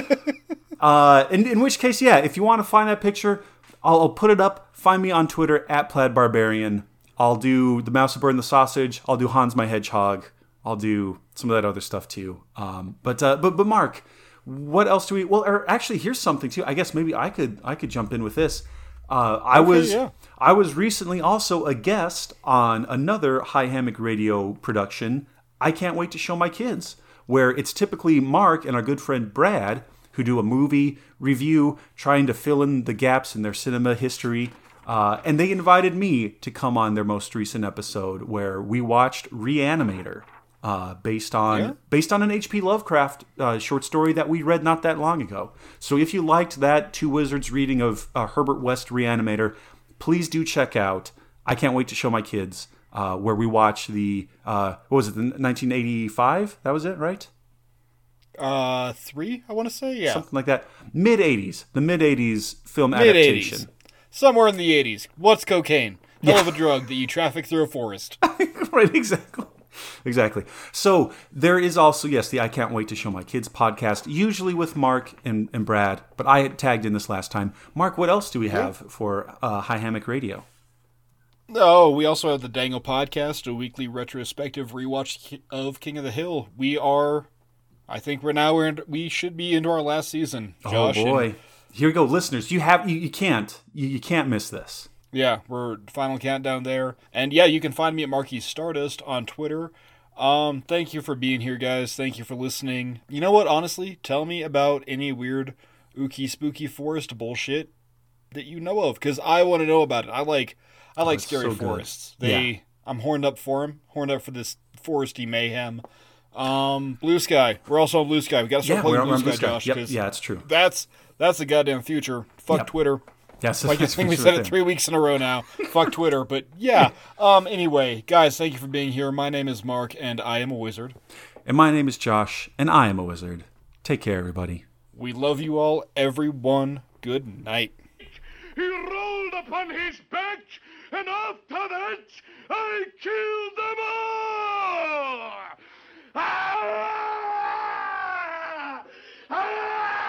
Speaker 4: uh, in, in which case, yeah, if you want to find that picture, I'll, I'll put it up. Find me on Twitter at Plaid Barbarian. I'll do the mouse, bird, and the sausage. I'll do Hans my hedgehog. I'll do some of that other stuff too. Um, but uh, but but Mark, what else do we? Well, or actually, here's something too. I guess maybe I could I could jump in with this. Uh, I was
Speaker 3: yeah.
Speaker 4: I was recently also a guest on another High Hammock Radio production. I can't wait to show my kids, where it's typically Mark and our good friend Brad who do a movie review, trying to fill in the gaps in their cinema history. Uh, and they invited me to come on their most recent episode, where we watched Reanimator, uh, based on
Speaker 3: Yeah?
Speaker 4: based on an H.P. Lovecraft uh, short story that we read not that long ago. So if you liked that Two Wizards reading of uh, Herbert West Reanimator, please do check out. I can't wait to show my kids uh, where we watch the uh, what was it the 1985? That was it, right?
Speaker 3: Uh, three, I want to say. Yeah.
Speaker 4: Something like that. Mid 80s, the mid 80s film
Speaker 3: Mid
Speaker 4: adaptation.
Speaker 3: Somewhere in the 80s. What's cocaine? Hell of a drug that you traffic through a forest.
Speaker 4: right, exactly. Exactly. So there is also, yes, the I Can't Wait to Show My Kids podcast, usually with Mark and, and Brad, but I had tagged in this last time. Mark, what else do we have for uh, High Hammock Radio?
Speaker 3: Oh, we also have the Dangle Podcast, a weekly retrospective rewatch of King of the Hill. We are, I think we're now we're in, we should be into our last season. Josh,
Speaker 4: oh
Speaker 3: and-
Speaker 4: boy. Here we go, listeners. You have you, you can't you, you can't miss this.
Speaker 3: yeah, we're final countdown there, and yeah, you can find me at Marquis Stardust on Twitter. Um, thank you for being here, guys. Thank you for listening. You know what? Honestly, tell me about any weird, ooky, spooky forest bullshit that you know of, because I want to know about it. I like, I like
Speaker 4: it's
Speaker 3: scary
Speaker 4: so good.
Speaker 3: forests. They, I'm horned up for them. Horned up for this foresty mayhem. Um, Blue Sky. We're also on Blue Sky. We got to start
Speaker 4: Yeah,
Speaker 3: playing
Speaker 4: we're,
Speaker 3: Blue Sky,
Speaker 4: Blue Sky.
Speaker 3: Josh.
Speaker 4: Yep,
Speaker 3: 'cause
Speaker 4: yeah, it's true.
Speaker 3: That's that's the goddamn future. Fuck
Speaker 4: Yep.
Speaker 3: Twitter.
Speaker 4: Yes,
Speaker 3: Like I think we said
Speaker 4: sure
Speaker 3: it three weeks in a row now. Fuck Twitter, but yeah. Um. Anyway, guys, thank you for being here. My name is Mark, and I am a wizard.
Speaker 4: And my name is Josh, and I am a wizard. Take care, everybody.
Speaker 3: We love you all, everyone. Good night.
Speaker 1: He rolled upon his back, and after that, I killed them all! Ah! Ah!